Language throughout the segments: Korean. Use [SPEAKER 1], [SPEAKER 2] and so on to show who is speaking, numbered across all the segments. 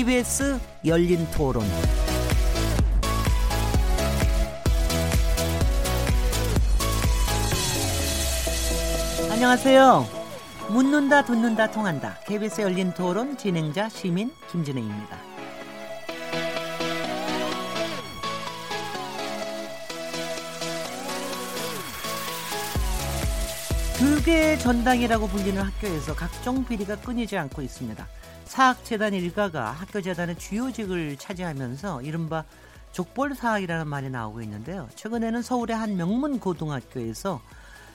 [SPEAKER 1] KBS 열린 토론. 안녕하세요. 묻는다, 듣는다, 통한다. KBS 열린 토론 진행자 시민 김진혜입니다. 교육의 전당이라고 불리는 학교에서 각종 비리가 끊이지 않고 있습니다. 사학재단 일가가 학교재단의 주요직을 차지하면서 이른바 족벌사학이라는 말이 나오고 있는데요. 최근에는 서울의 한 명문 고등학교에서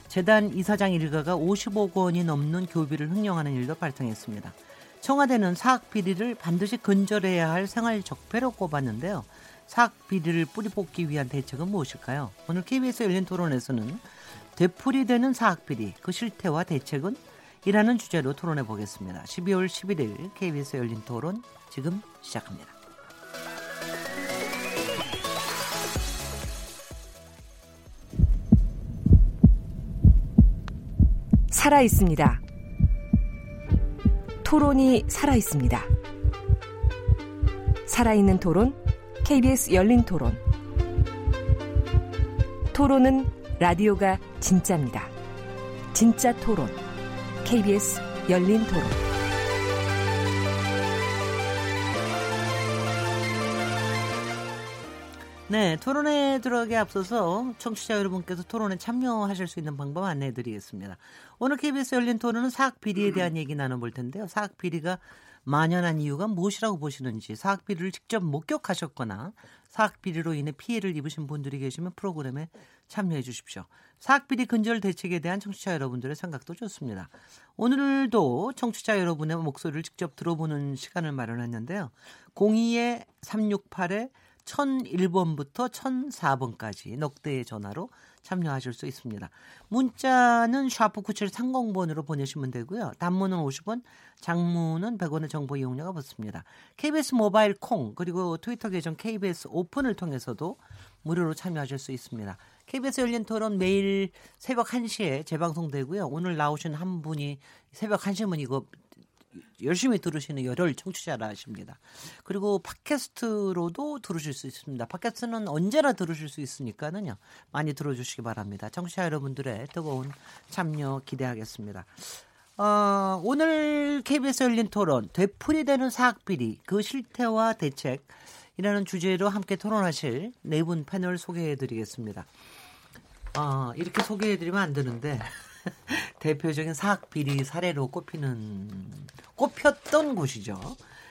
[SPEAKER 1] 재단 이사장 일가가 50억 원이 넘는 교비를 횡령하는 일도 발생했습니다. 청와대는 사학 비리를 반드시 근절해야 할 생활 적폐로 꼽았는데요. 사학 비리를 뿌리 뽑기 위한 대책은 무엇일까요? 오늘 KBS 열린 토론에서는 되풀이되는 사학 비리, 그 실태와 대책은 이라는 주제로 토론해 보겠습니다. 12월 11일 KBS 열린 토론 지금 시작합니다.
[SPEAKER 2] 살아 있습니다. 토론이 살아 있습니다. 살아있는 토론, KBS 열린 토론. 토론은 라디오가 진짜입니다. 진짜 토론. KBS 열린 토론.
[SPEAKER 1] 네, 토론에 들어가기 앞서서 청취자 여러분께서 토론에 참여하실 수 있는 방법 안내해 드리겠습니다. 오늘 KBS 열린 토론은 사학 비리에 대한 얘기 나눠볼 텐데요. 사학 비리가 만연한 이유가 무엇이라고 보시는지 사학 비리를 직접 목격하셨거나 사학 비리로 인해 피해를 입으신 분들이 계시면 프로그램에 참여해 주십시오. 사학 비리 근절 대책에 대한 청취자 여러분들의 생각도 좋습니다. 오늘도 청취자 여러분의 목소리를 직접 들어보는 시간을 마련했는데요. 02에 368에 1001번부터 1004번까지 넉대의 전화로 참여하실 수 있습니다. 문자는 샤프 9730번으로 보내시면 되고요. 단문은 50원, 장문은 100원의 정보 이용료가 붙습니다. KBS 모바일 콩 그리고 트위터 계정 KBS 오픈을 통해서도 무료로 참여하실 수 있습니다. KBS 열린 토론 매일 새벽 1시에 재방송되고요. 오늘 나오신 한 분이 새벽 1시면 이거 열심히 들으시는 열혈 청취자라 하십니다. 그리고 팟캐스트로도 들으실 수 있습니다. 팟캐스트는 언제나 들으실 수 있으니까는요. 많이 들어주시기 바랍니다. 청취자 여러분들의 뜨거운 참여 기대하겠습니다. 어, 오늘 KBS 열린 토론 되풀이되는 사학비리 그 실태와 대책 이라는 주제로 함께 토론하실 네 분 패널 소개해 드리겠습니다. 어, 이렇게 소개해드리면 안 되는데 대표적인 사학 비리 사례로 꼽히는 꼽혔던 곳이죠.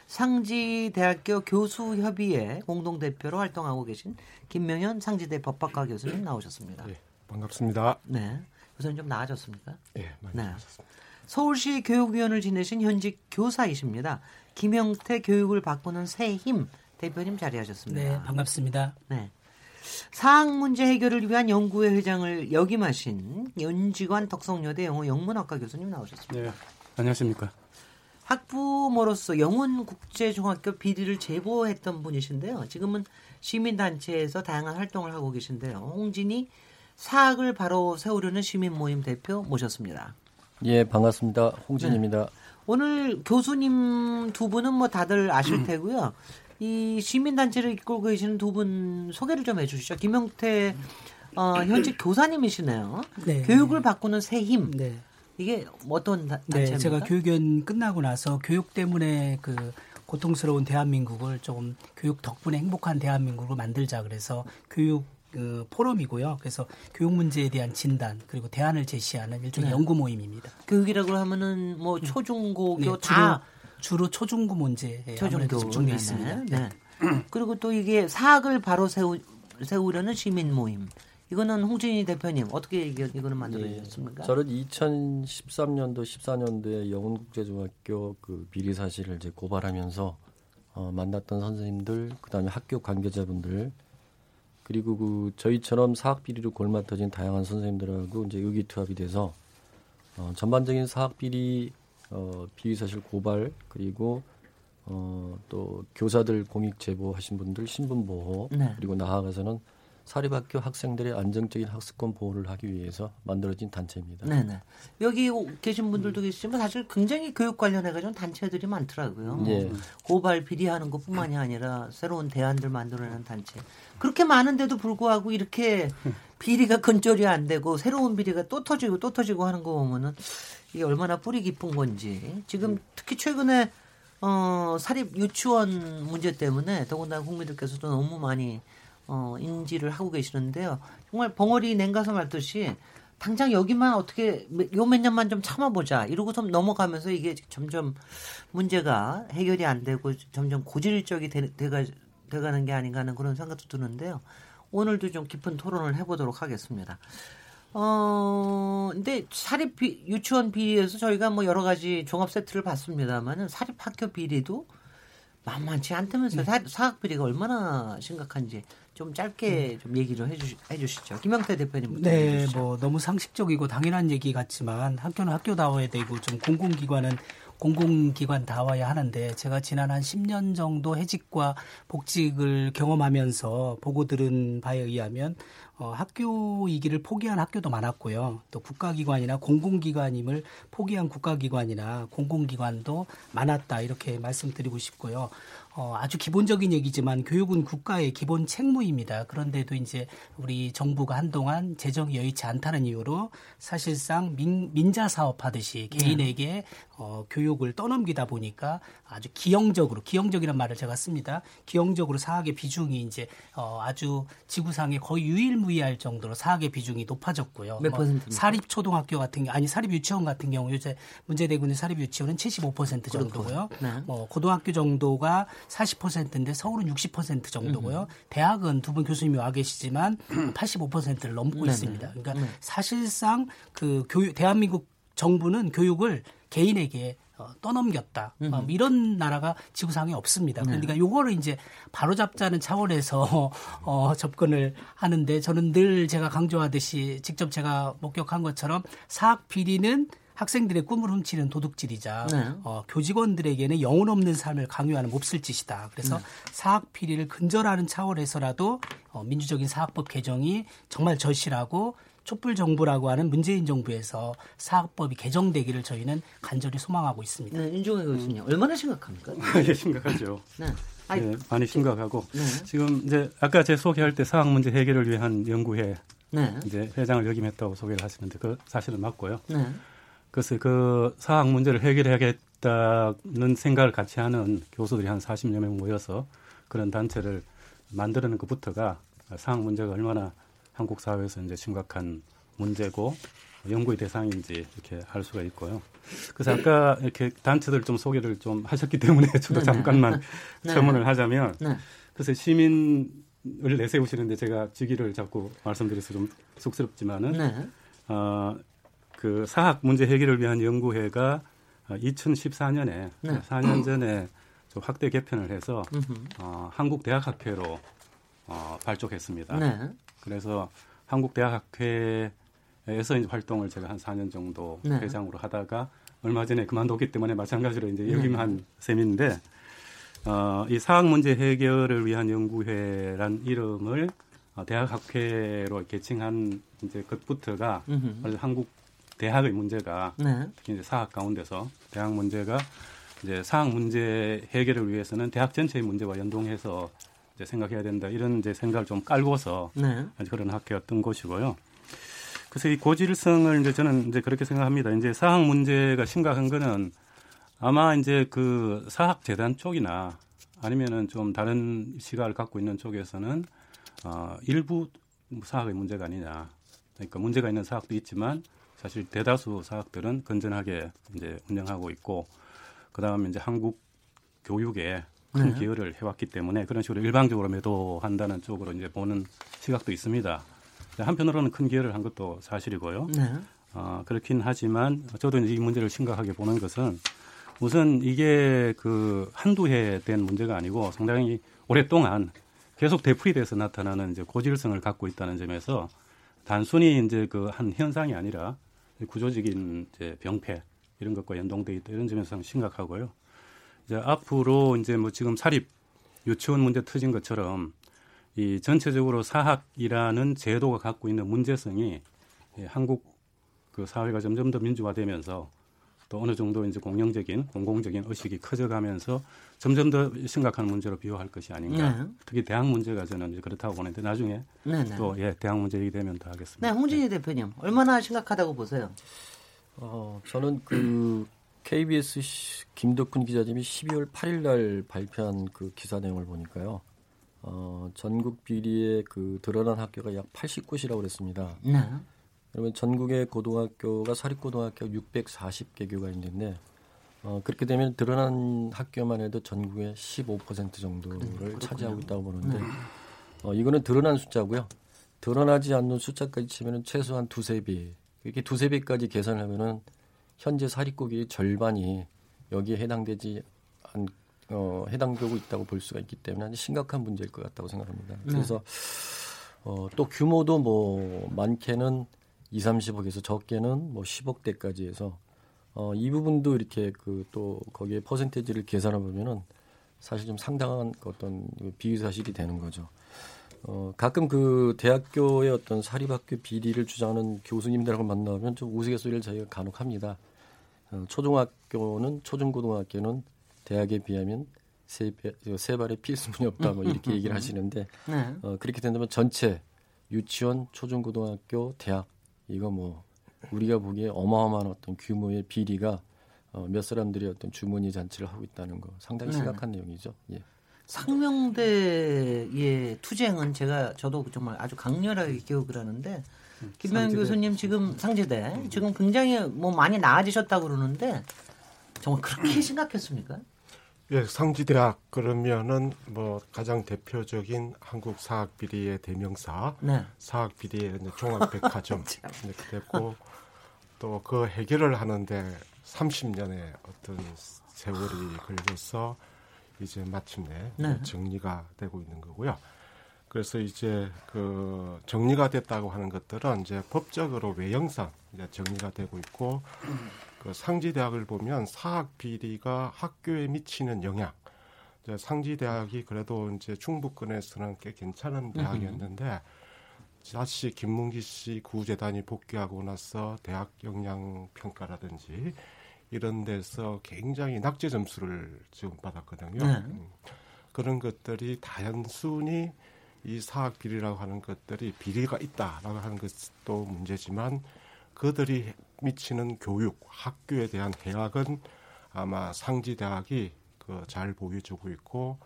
[SPEAKER 1] 상지대학교 교수협의회 공동대표로 활동하고 계신 김명현 상지대 법학과 교수님 나오셨습니다.
[SPEAKER 3] 네, 반갑습니다.
[SPEAKER 1] 네. 교수님 좀 나아졌습니까?
[SPEAKER 3] 네, 많이
[SPEAKER 1] 네.
[SPEAKER 3] 나아졌습니다.
[SPEAKER 1] 서울시 교육위원을 지내신 현직 교사이십니다. 김영태 교육을 바꾸는 새 힘 대표님 자리하셨습니다.
[SPEAKER 4] 네, 반갑습니다.
[SPEAKER 1] 네. 사학 문제 해결을 위한 연구회 회장을 역임하신 연지관 덕성여대 영어 영문학과 교수님 나오셨습니다.
[SPEAKER 3] 네, 안녕하십니까.
[SPEAKER 1] 학부모로서 영훈국제중학교 비리를 제보했던 분이신데요. 지금은 시민단체에서 다양한 활동을 하고 계신데요. 홍진이 사학을 바로 세우려는 시민 모임 대표 모셨습니다.
[SPEAKER 5] 예, 반갑습니다. 홍진입니다.
[SPEAKER 1] 오늘 교수님 두 분은 뭐 다들 아실 테고요. 이 시민단체를 이끌고 계시는 두 분 소개를 좀 해주시죠. 김영태 어, 현직 교사님이시네요.
[SPEAKER 4] 네.
[SPEAKER 1] 교육을 바꾸는 새 힘.
[SPEAKER 4] 네.
[SPEAKER 1] 이게 어떤 다- 단체입니까?
[SPEAKER 4] 네, 제가 교육연 끝나고 나서 교육 때문에 그 고통스러운 대한민국을 조금 교육 덕분에 행복한 대한민국을 만들자 그래서 교육 그 포럼이고요. 그래서 교육 문제에 대한 진단 그리고 대안을 제시하는 일종의
[SPEAKER 1] 네.
[SPEAKER 4] 연구 모임입니다.
[SPEAKER 1] 교육이라고 하면은 뭐 초중고교
[SPEAKER 4] 네,
[SPEAKER 1] 다
[SPEAKER 4] 주로 초중고 문제에
[SPEAKER 1] 초중고
[SPEAKER 4] 집중돼
[SPEAKER 1] 네,
[SPEAKER 4] 있습니다.
[SPEAKER 1] 네. 그리고 또 이게 사학을 바로 세우 세우려는 시민 모임. 이거는 홍진희 대표님 어떻게 이게 이거는 만들어 주셨습니까?
[SPEAKER 5] 예, 저는 2013년도 14년도에 영훈국제중학교 그 비리 사실을 이제 고발하면서 어, 만났던 선생님들, 그다음에 학교 관계자분들, 그리고 그 저희처럼 사학 비리로 골마 터진 다양한 선생님들하고 이제 의기투합이 돼서 어, 전반적인 사학 비리 어, 비리 사실 고발 그리고 어, 또 교사들 공익 제보하신 분들 신분 보호
[SPEAKER 1] 네.
[SPEAKER 5] 그리고 나아가서는 사립학교 학생들의 안정적인 학습권 보호를 하기 위해서 만들어진 단체입니다.
[SPEAKER 1] 네네. 여기 계신 분들도 계시지만 사실 굉장히 교육 관련해 가지고 단체들이 많더라고요.
[SPEAKER 5] 예.
[SPEAKER 1] 고발 비리하는 것뿐만이 아니라 새로운 대안들 만들어내는 단체. 그렇게 많은데도 불구하고 이렇게 비리가 근절이 안 되고 새로운 비리가 또 터지고 또 터지고 하는 거 보면은 이게 얼마나 뿌리 깊은 건지 지금 특히 최근에 어 사립 유치원 문제 때문에 더군다나 국민들께서도 너무 많이 어 인지를 하고 계시는데요. 정말 벙어리 냉가서 말듯이 당장 여기만 어떻게 요 몇 년만 좀 참아보자 이러고 좀 넘어가면서 이게 점점 문제가 해결이 안 되고 점점 고질적이 되, 돼가, 돼가는 게 아닌가 하는 그런 생각도 드는데요. 오늘도 좀 깊은 토론을 해보도록 하겠습니다. 어, 근데 사립 비, 유치원 비리에서 저희가 뭐 여러 가지 종합 세트를 봤습니다만은 사립 학교 비리도 만만치 않다면서요. 사, 사학 비리가 얼마나 심각한지 좀 짧게 좀 얘기를 해주, 해주시죠. 김영태 대표님부터
[SPEAKER 4] 네,
[SPEAKER 1] 해주시죠.
[SPEAKER 4] 뭐 너무 상식적이고 당연한 얘기 같지만 학교는 학교다워야 되고 좀 공공기관은 공공기관 다와야 하는데 제가 지난 한 10년 정도 해직과 복직을 경험하면서 보고 들은 바에 의하면 어, 학교이기를 포기한 학교도 많았고요. 또 국가기관이나 공공기관임을 포기한 국가기관이나 공공기관도 많았다 이렇게 말씀드리고 싶고요. 어, 아주 기본적인 얘기지만 교육은 국가의 기본 책무입니다. 그런데도 이제 우리 정부가 한동안 재정이 여의치 않다는 이유로 사실상 민, 민자 사업 하듯이 개인에게 어, 교육을 떠넘기다 보니까 아주 기형적으로 기형적이란 말을 제가 씁니다. 기형적으로 사학의 비중이 이제 어, 아주 지구상에 거의 유일무이할 정도로 사학의 비중이 높아졌고요.
[SPEAKER 1] 몇 퍼센트입니까?
[SPEAKER 4] 사립 초등학교 같은 경 아니 사립 유치원 같은 경우 요새 문제되고 있는 사립 유치원은 75% 정도고요.
[SPEAKER 1] 네.
[SPEAKER 4] 뭐 고등학교 정도가 40%인데 서울은 60% 정도고요. 대학은 두 분 교수님이 와 계시지만 85%를 넘고
[SPEAKER 1] 네네.
[SPEAKER 4] 있습니다. 그러니까
[SPEAKER 1] 네.
[SPEAKER 4] 사실상 그 교육 대한민국 정부는 교육을 개인에게 어, 떠넘겼다. 어, 이런 나라가 지구상에 없습니다.
[SPEAKER 1] 네.
[SPEAKER 4] 그러니까 요거를 이제 바로잡자는 차원에서 어, 접근을 하는데 저는 늘 제가 강조하듯이 직접 제가 목격한 것처럼 사학 비리는 학생들의 꿈을 훔치는 도둑질이자
[SPEAKER 1] 네.
[SPEAKER 4] 어, 교직원들에게는 영혼 없는 삶을 강요하는 몹쓸 짓이다. 그래서 사학 비리를 근절하는 차원에서라도 어, 민주적인 사학법 개정이 정말 절실하고 촛불 정부라고 하는 문재인 정부에서 사학법이 개정되기를 저희는 간절히 소망하고 있습니다.
[SPEAKER 1] 네, 윤종혜 교수님 얼마나 심각합니까?
[SPEAKER 3] 예, 심각하죠.
[SPEAKER 1] 네. 아니,
[SPEAKER 3] 예, 많이 심각하고
[SPEAKER 1] 네.
[SPEAKER 3] 지금 이제 아까 제 소개할 때 사학 문제 해결을 위한 연구회
[SPEAKER 1] 네.
[SPEAKER 3] 이제 회장을 역임했다고 소개를 하시는데 그 사실은 맞고요.
[SPEAKER 1] 네.
[SPEAKER 3] 그래서 그 사학 문제를 해결해야겠다는 생각을 같이 하는 교수들이 한 40여 명 모여서 그런 단체를 만드는 것부터가 사학 문제가 얼마나 한국 사회에서 이제 심각한 문제고 연구의 대상인지 이렇게 알 수가 있고요. 그래서 아까 이렇게 단체들 좀 소개를 좀 하셨기 때문에 저도
[SPEAKER 1] 네네.
[SPEAKER 3] 잠깐만
[SPEAKER 1] 네.
[SPEAKER 3] 첨언을 하자면
[SPEAKER 1] 네.
[SPEAKER 3] 그래서 시민을 내세우시는데 제가 직위를 자꾸 말씀드려서 좀 쑥스럽지만은
[SPEAKER 1] 네.
[SPEAKER 3] 어, 그 사학 문제 해결을 위한 연구회가 2014년에
[SPEAKER 1] 네.
[SPEAKER 3] 4년 전에 좀 확대 개편을 해서. 어, 한국 대학학회로 어, 발족했습니다.
[SPEAKER 1] 네.
[SPEAKER 3] 그래서 한국대학학회에서 이제 활동을 제가 한 4년 정도
[SPEAKER 1] 네.
[SPEAKER 3] 회장으로 하다가 얼마 전에 그만뒀기 때문에 마찬가지로 이제
[SPEAKER 1] 네.
[SPEAKER 3] 역임한 셈인데 어, 이 사학 문제 해결을 위한 연구회란 이름을 어, 대학학회로 개칭한 이제 것부터가
[SPEAKER 1] 음흠.
[SPEAKER 3] 한국 대학의 문제가
[SPEAKER 1] 네.
[SPEAKER 3] 특히 이제 사학 가운데서 대학 문제가 이제 사학 문제 해결을 위해서는 대학 전체의 문제와 연동해서 이제 생각해야 된다 이런 이제 생각을 좀 깔고서
[SPEAKER 1] 네.
[SPEAKER 3] 그런 학교였던 것이고요. 그래서 이 고질성을 이제 저는 이제 그렇게 생각합니다. 이제 사학 문제가 심각한 거는 아마 이제 그 사학 재단 쪽이나 아니면은 좀 다른 시각을 갖고 있는 쪽에서는 어, 일부 사학의 문제가 아니냐. 그러니까 문제가 있는 사학도 있지만 사실 대다수 사학들은 건전하게 이제 운영하고 있고 그다음에 이제 한국 교육에 큰
[SPEAKER 1] 네.
[SPEAKER 3] 기여를 해왔기 때문에 그런 식으로 일방적으로 매도한다는 쪽으로 이제 보는 시각도 있습니다. 한편으로는 큰 기여를 한 것도 사실이고요.
[SPEAKER 1] 네.
[SPEAKER 3] 어, 그렇긴 하지만 저도 이제 이 문제를 심각하게 보는 것은 우선 이게 그 한두 해 된 문제가 아니고 상당히 오랫동안 계속 되풀이돼서 나타나는 이제 고질성을 갖고 있다는 점에서 단순히 이제 그 한 현상이 아니라 구조적인 이제 병폐 이런 것과 연동돼 있다 이런 점에서 심각하고요. 이제 앞으로 이제 뭐 지금 사립 유치원 문제 터진 것처럼 이 전체적으로 사학이라는 제도가 갖고 있는 문제성이 예, 한국 그 사회가 점점 더 민주화되면서 또 어느 정도 이제 공영적인 공공적인 의식이 커져가면서 점점 더 심각한 문제로 비화할 것이 아닌가.
[SPEAKER 1] 네.
[SPEAKER 3] 특히 대학 문제가 저는 이제 그렇다고 보는데 나중에
[SPEAKER 1] 네 네.
[SPEAKER 3] 또 예, 대학 문제 얘기되면 더 하겠습니다.
[SPEAKER 1] 네, 홍진희 대표님 얼마나 심각하다고 보세요?
[SPEAKER 5] 어, 저는 그 KBS 시- 김덕훈 기자님이 12월 8일 날 발표한 그 기사 내용을 보니까요. 어, 전국 비리에 그 드러난 학교가 약 80곳이라고 그랬습니다.
[SPEAKER 1] 네.
[SPEAKER 5] 그러면 전국의 고등학교가 사립고등학교 640개 교가 있는데 어, 그렇게 되면 드러난 학교만 해도 전국의 15% 정도를 차지하고 있다고 보는데 어, 이거는 드러난 숫자고요. 드러나지 않는 숫자까지 치면은 최소한 두세 배. 이렇게 두세 배까지 계산하면은 현재 사립고기의 절반이 여기에 해당되지 않, 어, 해당되고 있다고 볼 수가 있기 때문에 아주 심각한 문제일 것 같다고 생각합니다. 그래서 어, 또 규모도 뭐 많게는 2, 30억에서 적게는 뭐 10억대까지 해서 어, 이 부분도 이렇게 그 또 거기에 퍼센테이지를 계산해 보면은 사실 좀 상당한 어떤 비위 사실이 되는 거죠. 어, 가끔 그 대학교의 어떤 사립학교 비리를 주장하는 교수님들하고 만나면 좀 우스갯소리를 저희가 간혹 합니다. 어, 초중학교는 초중고등학교는 대학에 비하면 세, 배, 세 발의 필수문이 없다 뭐 이렇게 얘기를 하시는데
[SPEAKER 1] 네.
[SPEAKER 5] 어, 그렇게 된다면 전체 유치원, 초중고등학교, 대학 이거 뭐 우리가 보기에 어마어마한 어떤 규모의 비리가 어, 몇 사람들이 어떤 주머니 잔치를 하고 있다는 거 상당히
[SPEAKER 1] 네.
[SPEAKER 5] 심각한 내용이죠. 예.
[SPEAKER 1] 상명대의 투쟁은 제가 저도 정말 아주 강렬하게 기억을 하는데 김명
[SPEAKER 3] 상지대.
[SPEAKER 1] 교수님 지금 상제대 지금 굉장히 뭐 많이 나아지셨다 고 그러는데 정말 그렇게 심각했습니까?
[SPEAKER 6] 예, 상지대학 그러면은 뭐 가장 대표적인 한국 사학 비리의 대명사
[SPEAKER 1] 네.
[SPEAKER 6] 사학 비리의 종합백화점 이렇게 됐고 또 그 해결을 하는데 30년의 어떤 세월이 걸려서 이제 마침내
[SPEAKER 1] 네.
[SPEAKER 6] 정리가 되고 있는 거고요. 그래서 이제 그 정리가 됐다고 하는 것들은 이제 법적으로 외형상 이제 정리가 되고 있고 그 상지 대학을 보면 사학 비리가 학교에 미치는 영향. 이제 상지 대학이 그래도 이제 충북권에서는 꽤 괜찮은 대학이었는데 다시 김문기 씨 구재단이 복귀하고 나서 대학 역량 평가라든지 이런 데서 굉장히 낙제 점수를 지금 받았거든요.
[SPEAKER 1] 네.
[SPEAKER 6] 음, 그런 것들이 단순히 이 사학 비리라고 하는 것들이 비리가 있다라고 하는 것도 문제지만 그들이 미치는 교육, 학교에 대한 해악은 아마 상지 대학이 그 잘 보여주고 있고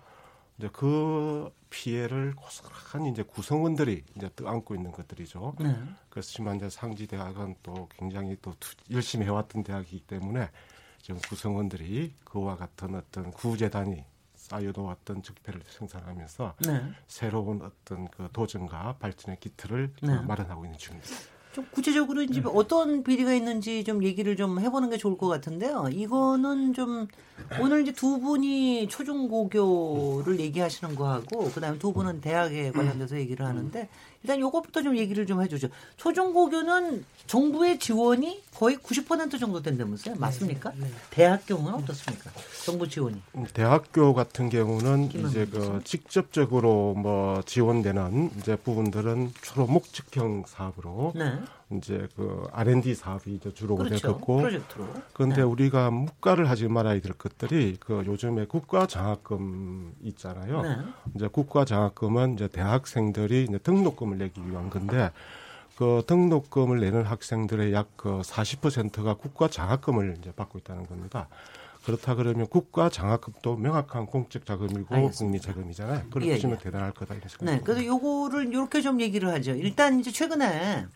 [SPEAKER 6] 이제 그 피해를 고스란히 이제 구성원들이 이제 떠안고 있는 것들이죠.
[SPEAKER 1] 네.
[SPEAKER 6] 그렇지만 이제 상지 대학은 또 굉장히 또 투- 열심히 해왔던 대학이기 때문에 지금 구성원들이 그와 같은 어떤 구재단이 쌓여놓았던 적폐를 청산하면서
[SPEAKER 1] 네.
[SPEAKER 6] 새로운 어떤 그 도전과 발전의 기틀을
[SPEAKER 1] 네.
[SPEAKER 6] 그 마련하고 있는 중입니다.
[SPEAKER 1] 좀 구체적으로 이제 어떤 비리가 있는지 좀 얘기를 좀 해보는 게 좋을 것 같은데요. 이거는 좀 오늘 이제 두 분이 초중고교를 얘기하시는 거하고 그다음에 두 분은 대학에 관련돼서 얘기를 하는데 일단 요것부터 좀 얘기를 좀 해주죠. 초중고교는 정부의 지원이 거의 90% 정도 된다면서요? 맞습니까?
[SPEAKER 4] 네.
[SPEAKER 1] 대학 경우는 어떻습니까? 정부 지원이.
[SPEAKER 6] 음, 대학교 같은 경우는 이제 그 직접적으로 뭐 지원되는 이제 부분들은 주로 목적형 사업으로
[SPEAKER 1] 네.
[SPEAKER 6] 이제 그 R&D 사업이 이제 주로
[SPEAKER 1] 그렇죠.
[SPEAKER 6] 되었고
[SPEAKER 1] 프로젝트로.
[SPEAKER 6] 그런데
[SPEAKER 1] 네.
[SPEAKER 6] 우리가 묵과를 하지 말아야 될 것들이 그 요즘에 국가 장학금 있잖아요.
[SPEAKER 1] 네.
[SPEAKER 6] 이제 국가 장학금은 이제 대학생들이 이제 등록금을 내기 위한 건데 그 등록금을 내는 학생들의 약 그 40%가 국가 장학금을 이제 받고 있다는 겁니다. 그렇다 그러면 국가 장학금도 명확한 공적 자금이고
[SPEAKER 1] 알겠습니다.
[SPEAKER 6] 국민 자금이잖아요. 그렇게
[SPEAKER 1] 예,
[SPEAKER 6] 보시면
[SPEAKER 1] 예.
[SPEAKER 6] 대단할 거다 이런 생각이
[SPEAKER 1] 네. 그래서 요거를 이렇게 좀 얘기를 하죠. 일단 이제 최근에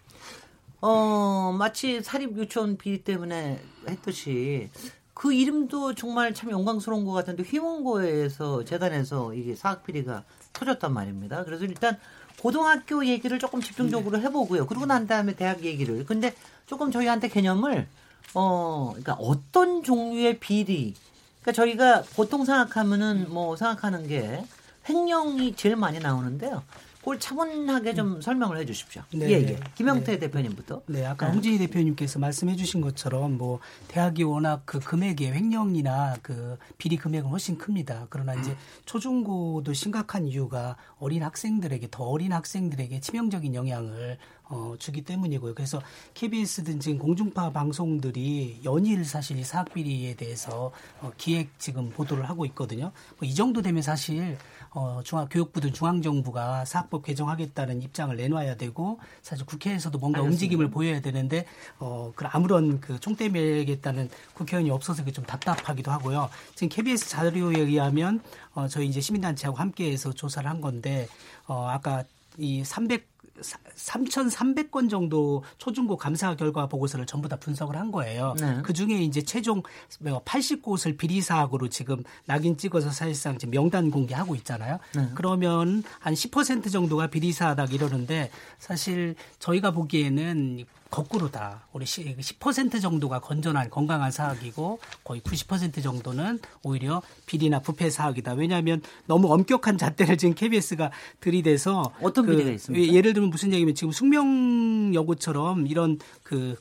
[SPEAKER 1] 어 마치 사립 유치원 비리 때문에 했듯이 그 이름도 정말 참 영광스러운 것 같은데 휘문고에서 재단에서 이게 사학 비리가 터졌단 말입니다. 그래서 일단 고등학교 얘기를 조금 집중적으로 해보고요. 그러고 난 다음에 대학 얘기를. 근데 조금 저희한테 개념을 어 그러니까 어떤 종류의 비리 그러니까 저희가 보통 생각하면은 뭐 생각하는 게 횡령이 제일 많이 나오는데요. 그걸 차분하게 좀 설명을 해 주십시오.
[SPEAKER 4] 네.
[SPEAKER 1] 예, 예. 김영태
[SPEAKER 4] 네.
[SPEAKER 1] 대표님부터.
[SPEAKER 4] 네, 아까
[SPEAKER 1] 네.
[SPEAKER 4] 홍진희 대표님께서 말씀해 주신 것처럼 뭐 대학이 워낙 그 금액의 횡령이나 그 비리 금액은 훨씬 큽니다. 그러나 이제 초중고도 심각한 이유가 어린 학생들에게 더 어린 학생들에게 치명적인 영향을 어, 주기 때문이고요. 그래서 KBS 등 지금 공중파 방송들이 연일 사실 이 사학 비리에 대해서 어, 기획 지금 보도를 하고 있거든요. 뭐 이 정도 되면 사실 어, 중앙 교육부든 중앙정부가 사학법 개정하겠다는 입장을 내놔야 되고 사실 국회에서도 뭔가
[SPEAKER 1] 알겠습니다.
[SPEAKER 4] 움직임을 보여야 되는데 어, 그 아무런 그 총대 매겠다는 국회의원이 없어서 그게 좀 답답하기도 하고요. 지금 KBS 자료에 의하면 어, 저희 이제 시민단체하고 함께해서 조사를 한 건데 어, 아까 이 300, 3,300건 정도 초중고 감사 결과 보고서를 전부 다 분석을 한 거예요.
[SPEAKER 1] 네.
[SPEAKER 4] 그 중에 이제 최종 80곳을 비리 사학으로 지금 낙인 찍어서 사실상 지금 명단 공개하고 있잖아요.
[SPEAKER 1] 네.
[SPEAKER 4] 그러면 한 10% 정도가 비리 사학 이러는데 사실 저희가 보기에는 거꾸로다. 우리 10% 정도가 건전한 건강한 사학이고 거의 90% 정도는 오히려 비리나 부패 사학이다. 왜냐하면 너무 엄격한 잣대를 지금 KBS가 들이대서
[SPEAKER 1] 어떤
[SPEAKER 4] 그
[SPEAKER 1] 비리가 있습니까?
[SPEAKER 4] 예- 예를 들면 무슨 얘기면 지금 숙명여고처럼 이런 그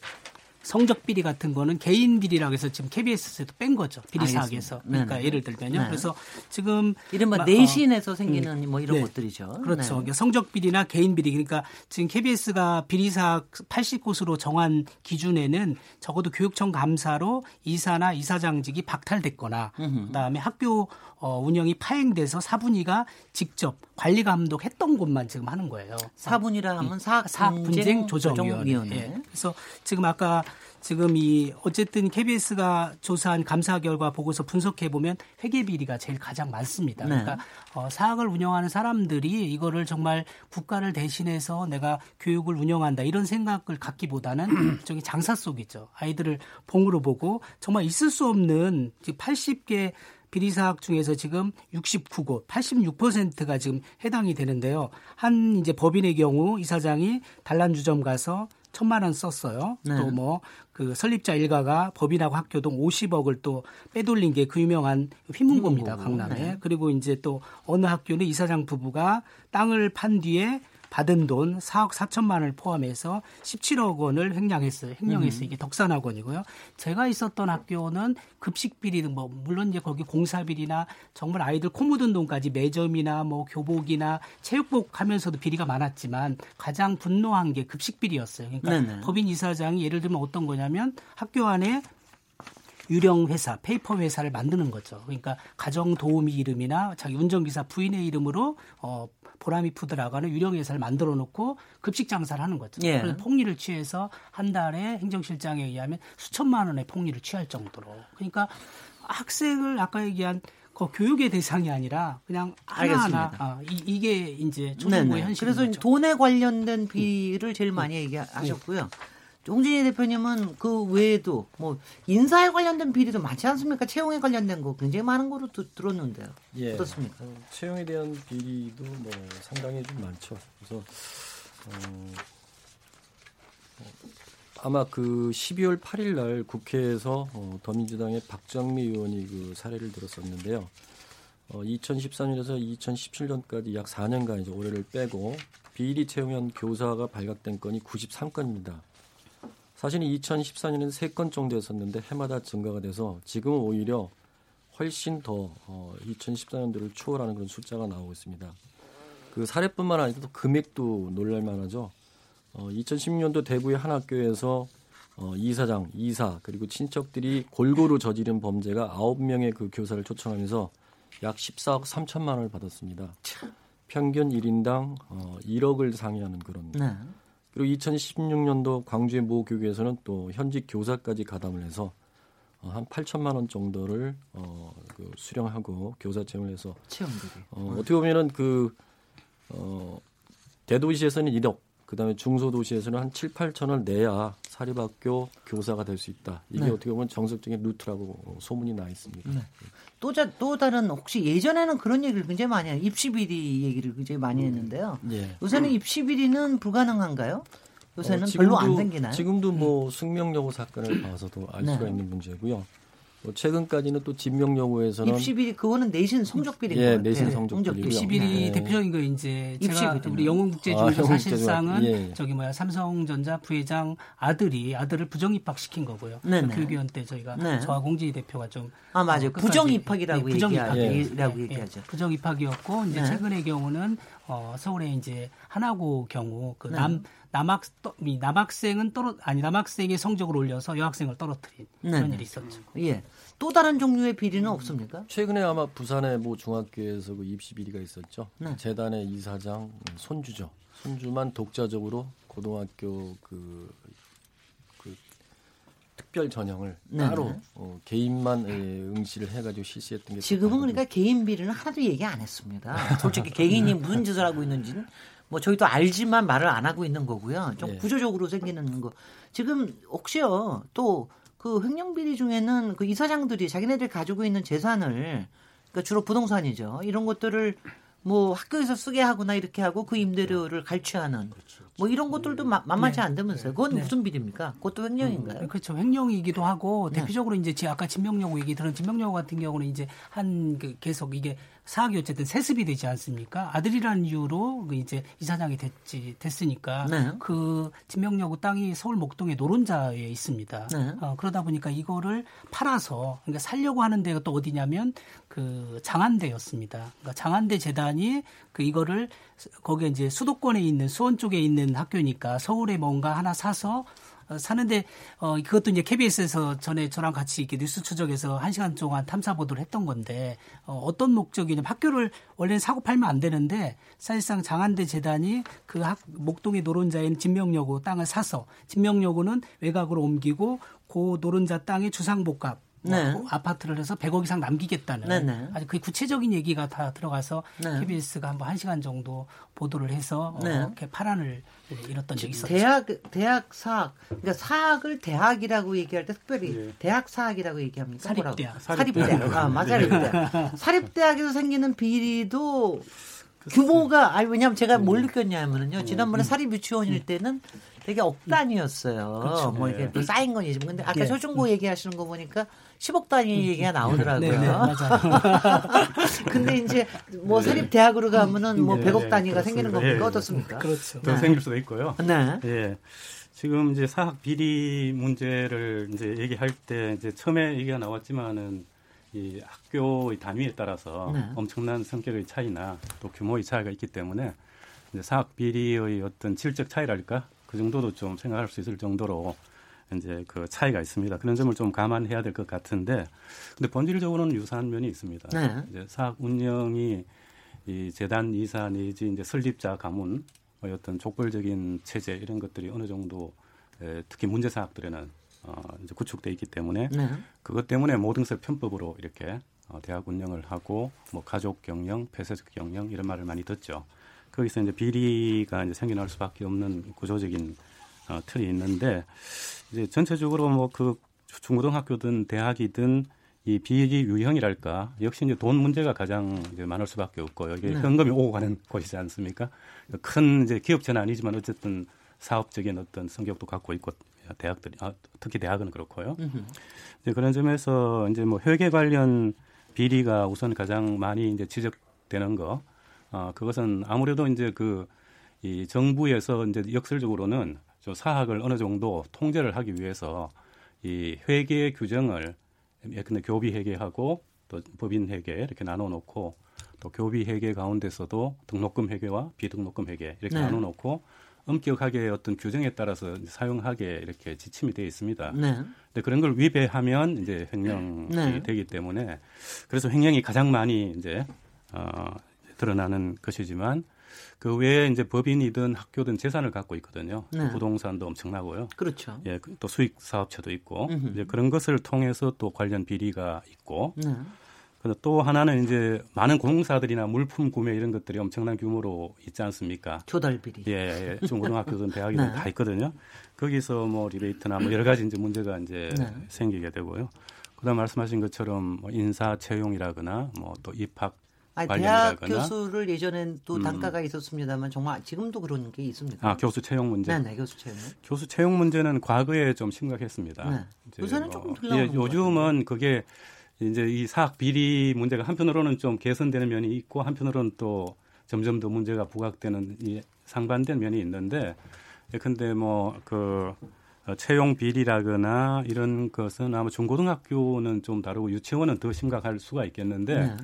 [SPEAKER 4] 성적 비리 같은 거는 개인 비리라고 해서 지금 KBS에서 뺀 거죠. 비리. 사학에서. 그러니까
[SPEAKER 1] 네네.
[SPEAKER 4] 예를 들면요.
[SPEAKER 1] 네.
[SPEAKER 4] 그래서 지금
[SPEAKER 1] 이른바
[SPEAKER 4] 마-
[SPEAKER 1] 내신에서 생기는 뭐 이런
[SPEAKER 4] 네.
[SPEAKER 1] 것들이죠.
[SPEAKER 4] 그렇죠.
[SPEAKER 1] 네.
[SPEAKER 4] 그러니까 성적 비리나 개인 비리. 그러니까 지금 KBS가 비리사 80곳으로 정한 기준에는 적어도 교육청 감사로 이사나 이사장직이 박탈됐거나 그다음에 학교 어, 운영이 파행돼서 사분위가 직접 관리 감독했던 곳만 지금 하는 거예요.
[SPEAKER 1] 사분이라 하면 사학
[SPEAKER 4] 사학 분쟁
[SPEAKER 1] 조정위원회.
[SPEAKER 4] 조정위원회. 예. 그래서 지금 아까 지금 이 어쨌든 KBS가 조사한 감사 결과 보고서 분석해 보면 회계 비리가 제일 가장 많습니다.
[SPEAKER 1] 네.
[SPEAKER 4] 그러니까 어, 사학을 운영하는 사람들이 이거를 정말 국가를 대신해서 내가 교육을 운영한다 이런 생각을 갖기보다는 저기 장사 속이죠. 아이들을 봉으로 보고 정말 있을 수 없는 80개 비리 사학 중에서 지금 69곳, 86%가 지금 해당이 되는데요. 한 이제 법인의 경우 이사장이 단란주점 가서 천만 원 썼어요.
[SPEAKER 1] 네.
[SPEAKER 4] 또뭐 그 설립자 일가가 법인하고 학교 등 50억을 또 빼돌린 게 그 유명한 휘문고입니다.
[SPEAKER 1] 휘문고.
[SPEAKER 4] 강남에.
[SPEAKER 1] 네.
[SPEAKER 4] 그리고 이제 또 어느 학교는 이사장 부부가 땅을 판 뒤에 받은 돈 4억 4천만 원을 포함해서 17억 원을 횡령했어요. 횡령했어요. 이게 덕산학원이고요. 제가 있었던 학교는 급식 비리 등뭐 물론 이제 거기 공사 비리나 정말 아이들 코 묻은 돈까지 매점이나 뭐 교복이나 체육복 하면서도 비리가 많았지만 가장 분노한 게 급식 비리였어요. 그러니까
[SPEAKER 1] 네네.
[SPEAKER 4] 법인 이사장이 예를 들면 어떤 거냐면 학교 안에 유령 회사, 페이퍼 회사를 만드는 거죠. 그러니까 가정 도우미 이름이나 자기 운전기사 부인의 이름으로 어 보람이 푸드라고 하는 유령 회사를 만들어 놓고 급식 장사를 하는 거죠.
[SPEAKER 1] 예.
[SPEAKER 4] 그래서 폭리를 취해서 한 달에 행정실장에 의하면 수천만 원의 폭리를 취할 정도로. 그러니까 학생을 아까 얘기한 그 교육의 대상이 아니라 그냥 하나하나. 아, 이, 이게 이제 초중고의. 현실인
[SPEAKER 1] 그래서
[SPEAKER 4] 거죠.
[SPEAKER 1] 돈에 관련된 비리를 제일 많이 얘기하셨고요. 홍진희 대표님은 그 외에도 뭐 인사에 관련된 비리도 많지 않습니까? 채용에 관련된 거 굉장히 많은 거로 드- 들었는데요.
[SPEAKER 5] 예.
[SPEAKER 1] 어떻습니까?
[SPEAKER 5] 어, 채용에 대한 비리도 뭐 상당히 좀 많죠. 그래서 어, 어, 아마 그 12월 8일 날 국회에서 어, 더민주당의 박정미 의원이 그 사례를 들었었는데요. 어, 2014년에서 2017년까지 약 4년간 이제 올해를 빼고 비리 채용한 교사가 발각된 건이 93건입니다. 사실은 2014년에는 3건 정도 였었는데 해마다 증가가 돼서 지금은 오히려 훨씬 더 어, 2014년도를 추월하는 그런 숫자가 나오고 있습니다. 그 사례뿐만 아니라 또 금액도 놀랄만하죠. 어, 2016년도 대구의 한 학교에서 어, 이사장, 이사 그리고 친척들이 골고루 저지른 범죄가 9명의 그 교사를 초청하면서 약 14억 3천만 원을 받았습니다. 평균 1인당 어, 1억을 상회하는 그런
[SPEAKER 1] 네.
[SPEAKER 5] 그리고 2016년도 광주의 모 교육에서는 또 현직 교사까지 가담을 해서 어, 한 8천만 원 정도를 어, 그 수령하고 교사 채용을 해서
[SPEAKER 1] 채용 비리.
[SPEAKER 5] 어, 어떻게 보면은 그 어, 대도시에서는 1억, 그다음에 중소도시에서는 한 7, 8천을 내야 사립학교 교사가 될 수 있다. 이게
[SPEAKER 1] 네.
[SPEAKER 5] 어떻게 보면 정석적인 루트라고 어, 소문이 나 있습니다.
[SPEAKER 1] 네. 또, 자, 또 다른 혹시 예전에는 그런 얘기를 굉장히 많이 해요. 입시 비리 얘기를 굉장히 많이 했는데요.
[SPEAKER 5] 예.
[SPEAKER 1] 요새는 입시 비리는 불가능한가요? 요새는
[SPEAKER 5] 어,
[SPEAKER 1] 별로 안
[SPEAKER 5] 지금도-
[SPEAKER 1] 생기나요?
[SPEAKER 5] 지금도 뭐 숙명여고 사건을 봐서도 알
[SPEAKER 1] 네.
[SPEAKER 5] 수가 있는 문제고요. 뭐 최근까지는 또 진명여고에서는
[SPEAKER 1] 입시 비리 그거는 내신 성적 비리
[SPEAKER 5] 예, 내신 성적 비리고요.
[SPEAKER 4] 입시 비리
[SPEAKER 5] 네.
[SPEAKER 4] 대표적인 거 이제 제가. 우리 영웅국제
[SPEAKER 5] 아,
[SPEAKER 4] 사실상은
[SPEAKER 5] 중학교. 예.
[SPEAKER 4] 저기 뭐야 삼성전자 부회장 아들이 아들을 부정 입학시킨 거고요.
[SPEAKER 1] 네네.
[SPEAKER 4] 그 교육위원 때 저희가
[SPEAKER 1] 네.
[SPEAKER 4] 저와 공지 대표가 좀
[SPEAKER 1] 아 맞아요.
[SPEAKER 4] 어,
[SPEAKER 1] 부정 입학이라고
[SPEAKER 4] 예, 부정
[SPEAKER 1] 얘기하-
[SPEAKER 4] 입학.
[SPEAKER 1] 얘기라고
[SPEAKER 4] 예,
[SPEAKER 1] 얘기하죠.
[SPEAKER 4] 예, 부정 입학이었고 이제
[SPEAKER 1] 네.
[SPEAKER 4] 최근의 경우는 어, 서울에 이제 하나고 경우 그
[SPEAKER 1] 네.
[SPEAKER 4] 남 남학 남학생은 떨어 아니 남학생의 성적을 올려서 여학생을 떨어뜨린 그런
[SPEAKER 1] 네.
[SPEAKER 4] 일이 있었죠.
[SPEAKER 1] 예. 또 다른 종류의 비리는 없습니까?
[SPEAKER 5] 최근에 아마 부산의 모 중학교에서 그 입시 비리가 있었죠.
[SPEAKER 1] 네.
[SPEAKER 5] 재단의 이사장 손주죠. 손주만 독자적으로 고등학교 그, 그 특별 전형을
[SPEAKER 1] 네.
[SPEAKER 5] 따로 어, 개인만 예, 응시를 해가지고 실시했던 게
[SPEAKER 1] 지금은
[SPEAKER 5] 또
[SPEAKER 1] 그러니까 개인 비리는 하나도 얘기 안 했습니다. 솔직히 개인이 무슨 짓을 하고 있는지는 뭐 저희도 알지만 말을 안 하고 있는 거고요. 좀
[SPEAKER 5] 예.
[SPEAKER 1] 구조적으로 생기는 거. 지금 혹시요 또 그 횡령 비리 중에는 그 이사장들이 자기네들 가지고 있는 재산을 그러니까 주로 부동산이죠. 이런 것들을 뭐 학교에서 쓰게 하거나 이렇게 하고 그 임대료를 갈취하는 뭐 이런 것들도 마- 만만치
[SPEAKER 4] 네.
[SPEAKER 1] 않다면서요. 그건 무슨 비리입니까? 그것도 횡령인가요?
[SPEAKER 4] 그렇죠. 횡령이기도 하고
[SPEAKER 1] 네.
[SPEAKER 4] 대표적으로 이제 지- 아까 진명여고 얘기 들은 진명여고 같은 경우는 이제 한 그 계속 이게 사학이 어쨌든 세습이 되지 않습니까? 아들이라는 이유로 그 이제 이사장이 됐지 됐으니까
[SPEAKER 1] 네.
[SPEAKER 4] 그 진명여고 땅이 서울 목동의 노른자에 있습니다.
[SPEAKER 1] 네.
[SPEAKER 4] 어, 그러다 보니까 이거를 팔아서 그러니까 살려고 하는 데가 또 어디냐면 그 장안대였습니다. 그러니까 장안대 재단이 그 이거를 거기에 이제 수도권에 있는 수원 쪽에 있는 학교니까 서울에 뭔가 하나 사서 어, 사는데 어 그것도 이제 KBS에서 전에 저랑 같이 이렇게 뉴스 추적해서 한 시간 동안 탐사 보도를 했던 건데 어, 어떤 목적이냐면 학교를 원래는 사고 팔면 안 되는데 사실상 장안대 재단이 그 학, 목동의 노른자인 진명여고 땅을 사서 진명여고는 외곽으로 옮기고 고 노른자 땅의 주상복합 뭐
[SPEAKER 1] 네.
[SPEAKER 4] 아파트를 해서 100억 이상 남기겠다는
[SPEAKER 1] 네 네.
[SPEAKER 4] 아주 그 구체적인 얘기가 다 들어가서
[SPEAKER 1] 네.
[SPEAKER 4] KBS가 한번 한 시간 정도 보도를 해서 어,
[SPEAKER 1] 네.
[SPEAKER 4] 이렇게 파란을 잃었던 적이 있었죠.
[SPEAKER 1] 대학 대학 사학 그러니까 사학을 대학이라고 얘기할 때 특별히
[SPEAKER 3] 예.
[SPEAKER 1] 대학 사학이라고 얘기합니까?
[SPEAKER 4] 사립대학.
[SPEAKER 1] 뭐라고? 사립대학. 아, 맞아요. 사립대학. 사립대학에서 생기는 비리도 규모가 아니 왜냐면 제가 뭘 느꼈냐면은요. 지난번에 사립 유치원일 때는 되게 억 단위였어요. 뭐 이렇게 또 쌓인 건 이지만 근데 아까
[SPEAKER 4] 예.
[SPEAKER 1] 초중고 얘기하시는 거 보니까 10억 단위 얘기가 나오더라고요.
[SPEAKER 4] 네, 네, 맞아요.
[SPEAKER 1] 근데 이제 뭐 사립 대학으로 가면은 뭐
[SPEAKER 3] 예,
[SPEAKER 1] 100억
[SPEAKER 3] 예,
[SPEAKER 1] 단위가 생기는
[SPEAKER 3] 그렇습니다.
[SPEAKER 1] 겁니까
[SPEAKER 3] 예,
[SPEAKER 1] 어떻습니까?
[SPEAKER 4] 그렇죠.
[SPEAKER 3] 더 생길 수도 있고요.
[SPEAKER 1] 네.
[SPEAKER 3] 예. 지금 이제 사학 비리 문제를 이제 얘기할 때 이제 처음에 얘기가 나왔지만은 이 학교의 단위에 따라서
[SPEAKER 1] 네.
[SPEAKER 3] 엄청난 성격의 차이나 또 규모의 차이가 있기 때문에 이제 사학 비리의 어떤 질적 차이랄까 그 정도도 좀 생각할 수 있을 정도로 이제 그 차이가 있습니다. 그런 점을 좀 감안해야 될 것 같은데 근데 본질적으로는 유사한 면이 있습니다.
[SPEAKER 1] 네.
[SPEAKER 3] 이제 사학 운영이 이 재단 이사 내지 이제 설립자 가문 의 어떤 족벌적인 체제 이런 것들이 어느 정도 에, 특히 문제 사학들에는 어, 이제 구축돼 있기 때문에
[SPEAKER 1] 네.
[SPEAKER 3] 그것 때문에 모든 것을 편법으로 이렇게 어, 대학 운영을 하고 뭐 가족 경영, 폐쇄적 경영 이런 말을 많이 듣죠. 거기서 이제 비리가 이제 생겨날 수밖에 없는 구조적인 어, 틀이 있는데 이제 전체적으로 뭐 그 중고등학교든 대학이든 이 비리 유형이랄까 역시 이제 돈 문제가 가장 이제 많을 수밖에 없고요. 이게
[SPEAKER 1] 네.
[SPEAKER 3] 현금이 오고 가는 곳이지 않습니까? 큰 이제 기업체는 아니지만 어쨌든 사업적인 어떤 성격도 갖고 있고 대학들이 아, 특히 대학은 그렇고요. 이제 그런 점에서 이제 뭐 회계 관련 비리가 우선 가장 많이 이제 지적되는 거. 어, 그것은 아무래도 이제 그 이 정부에서 이제 역설적으로는 저 사학을 어느 정도 통제를 하기 위해서 이 회계 규정을 예컨대 교비 회계하고 또 법인 회계 이렇게 나눠 놓고 또 교비 회계 가운데서도 등록금 회계와 비등록금 회계 이렇게
[SPEAKER 1] 네.
[SPEAKER 3] 나눠 놓고 엄격하게 어떤 규정에 따라서 사용하게 이렇게 지침이 되어 있습니다.
[SPEAKER 1] 네.
[SPEAKER 3] 근데 그런 걸 위배하면 이제 횡령이
[SPEAKER 1] 네.
[SPEAKER 3] 되기 때문에 그래서 횡령이 가장 많이 이제 어, 드러나는 것이지만 그 외에 이제 법인이든 학교든 재산을 갖고 있거든요.
[SPEAKER 1] 네.
[SPEAKER 3] 부동산도 엄청나고요.
[SPEAKER 1] 그렇죠.
[SPEAKER 3] 예, 그또 수익 사업체도 있고
[SPEAKER 1] 음흠.
[SPEAKER 3] 이제 그런 것을 통해서 또 관련 비리가 있고
[SPEAKER 1] 네.
[SPEAKER 3] 그또 하나는 이제 많은 공사들이나 물품 구매 이런 것들이 엄청난 규모로 있지 않습니까?
[SPEAKER 1] 조달 비리.
[SPEAKER 3] 예, 예. 중고등학교든 대학이든
[SPEAKER 1] 네.
[SPEAKER 3] 다 있거든요. 거기서 뭐 리베이트나 뭐 여러 가지 이제 문제가 이제
[SPEAKER 1] 네.
[SPEAKER 3] 생기게 되고요. 그다음 말씀하신 것처럼 뭐 인사 채용이라거나 뭐 또 입학
[SPEAKER 1] 아니, 대학 교수를 예전엔 또
[SPEAKER 3] 음.
[SPEAKER 1] 단가가 있었습니다만 정말 지금도 그런 게 있습니까?
[SPEAKER 3] 아 교수 채용 문제.
[SPEAKER 1] 네, 네, 교수 채용.
[SPEAKER 3] 교수 채용 문제는 과거에 좀 심각했습니다.
[SPEAKER 1] 네. 요새는
[SPEAKER 3] 뭐,
[SPEAKER 1] 조금 덜
[SPEAKER 3] 예,
[SPEAKER 1] 것
[SPEAKER 3] 요즘은 그게 이제 이 사학 비리 문제가 한편으로는 좀 개선되는 면이 있고 한편으로는 또 점점 더 문제가 부각되는 이 상반된 면이 있는데 근데 뭐그 어, 채용 비리라거나 이런 것은 아마 중고등학교는 좀 다르고 유치원은 더 심각할 수가 있겠는데
[SPEAKER 1] 네.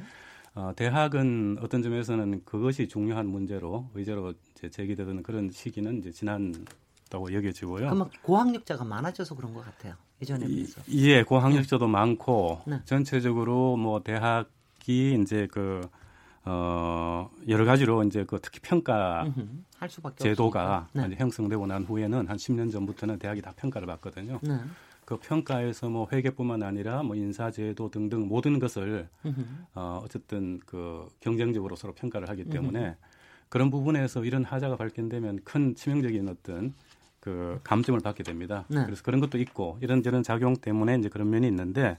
[SPEAKER 3] 어, 대학은 어떤 점에서는 그것이 중요한 문제로 의제로 이제 제기되는 그런 시기는 이제 지난다고 여겨지고요.
[SPEAKER 1] 그러면 고학력자가 많아져서 그런 것 같아요. 예전에
[SPEAKER 3] 이-
[SPEAKER 1] 비해서.
[SPEAKER 3] 예, 고학력자도 많고
[SPEAKER 1] 네.
[SPEAKER 3] 전체적으로 뭐 대학이 이제 그 어, 여러 가지로 이제 그 특히 평가
[SPEAKER 1] 수밖에
[SPEAKER 3] 제도가. 이제 형성되고 난 후에는 한 10년 전부터는 대학이 다 평가를 받거든요.
[SPEAKER 1] 네.
[SPEAKER 3] 그 평가에서 뭐 회계뿐만 아니라 뭐 인사제도 등등 모든 것을. 어, 어쨌든 그 경쟁적으로 서로 평가를 하기 때문에 그런 부분에서 이런 하자가 발견되면 큰 치명적인 어떤 그 감점을 받게 됩니다.
[SPEAKER 1] 네.
[SPEAKER 3] 그래서 그런 것도 있고 이런저런 작용 때문에 이제 그런 면이 있는데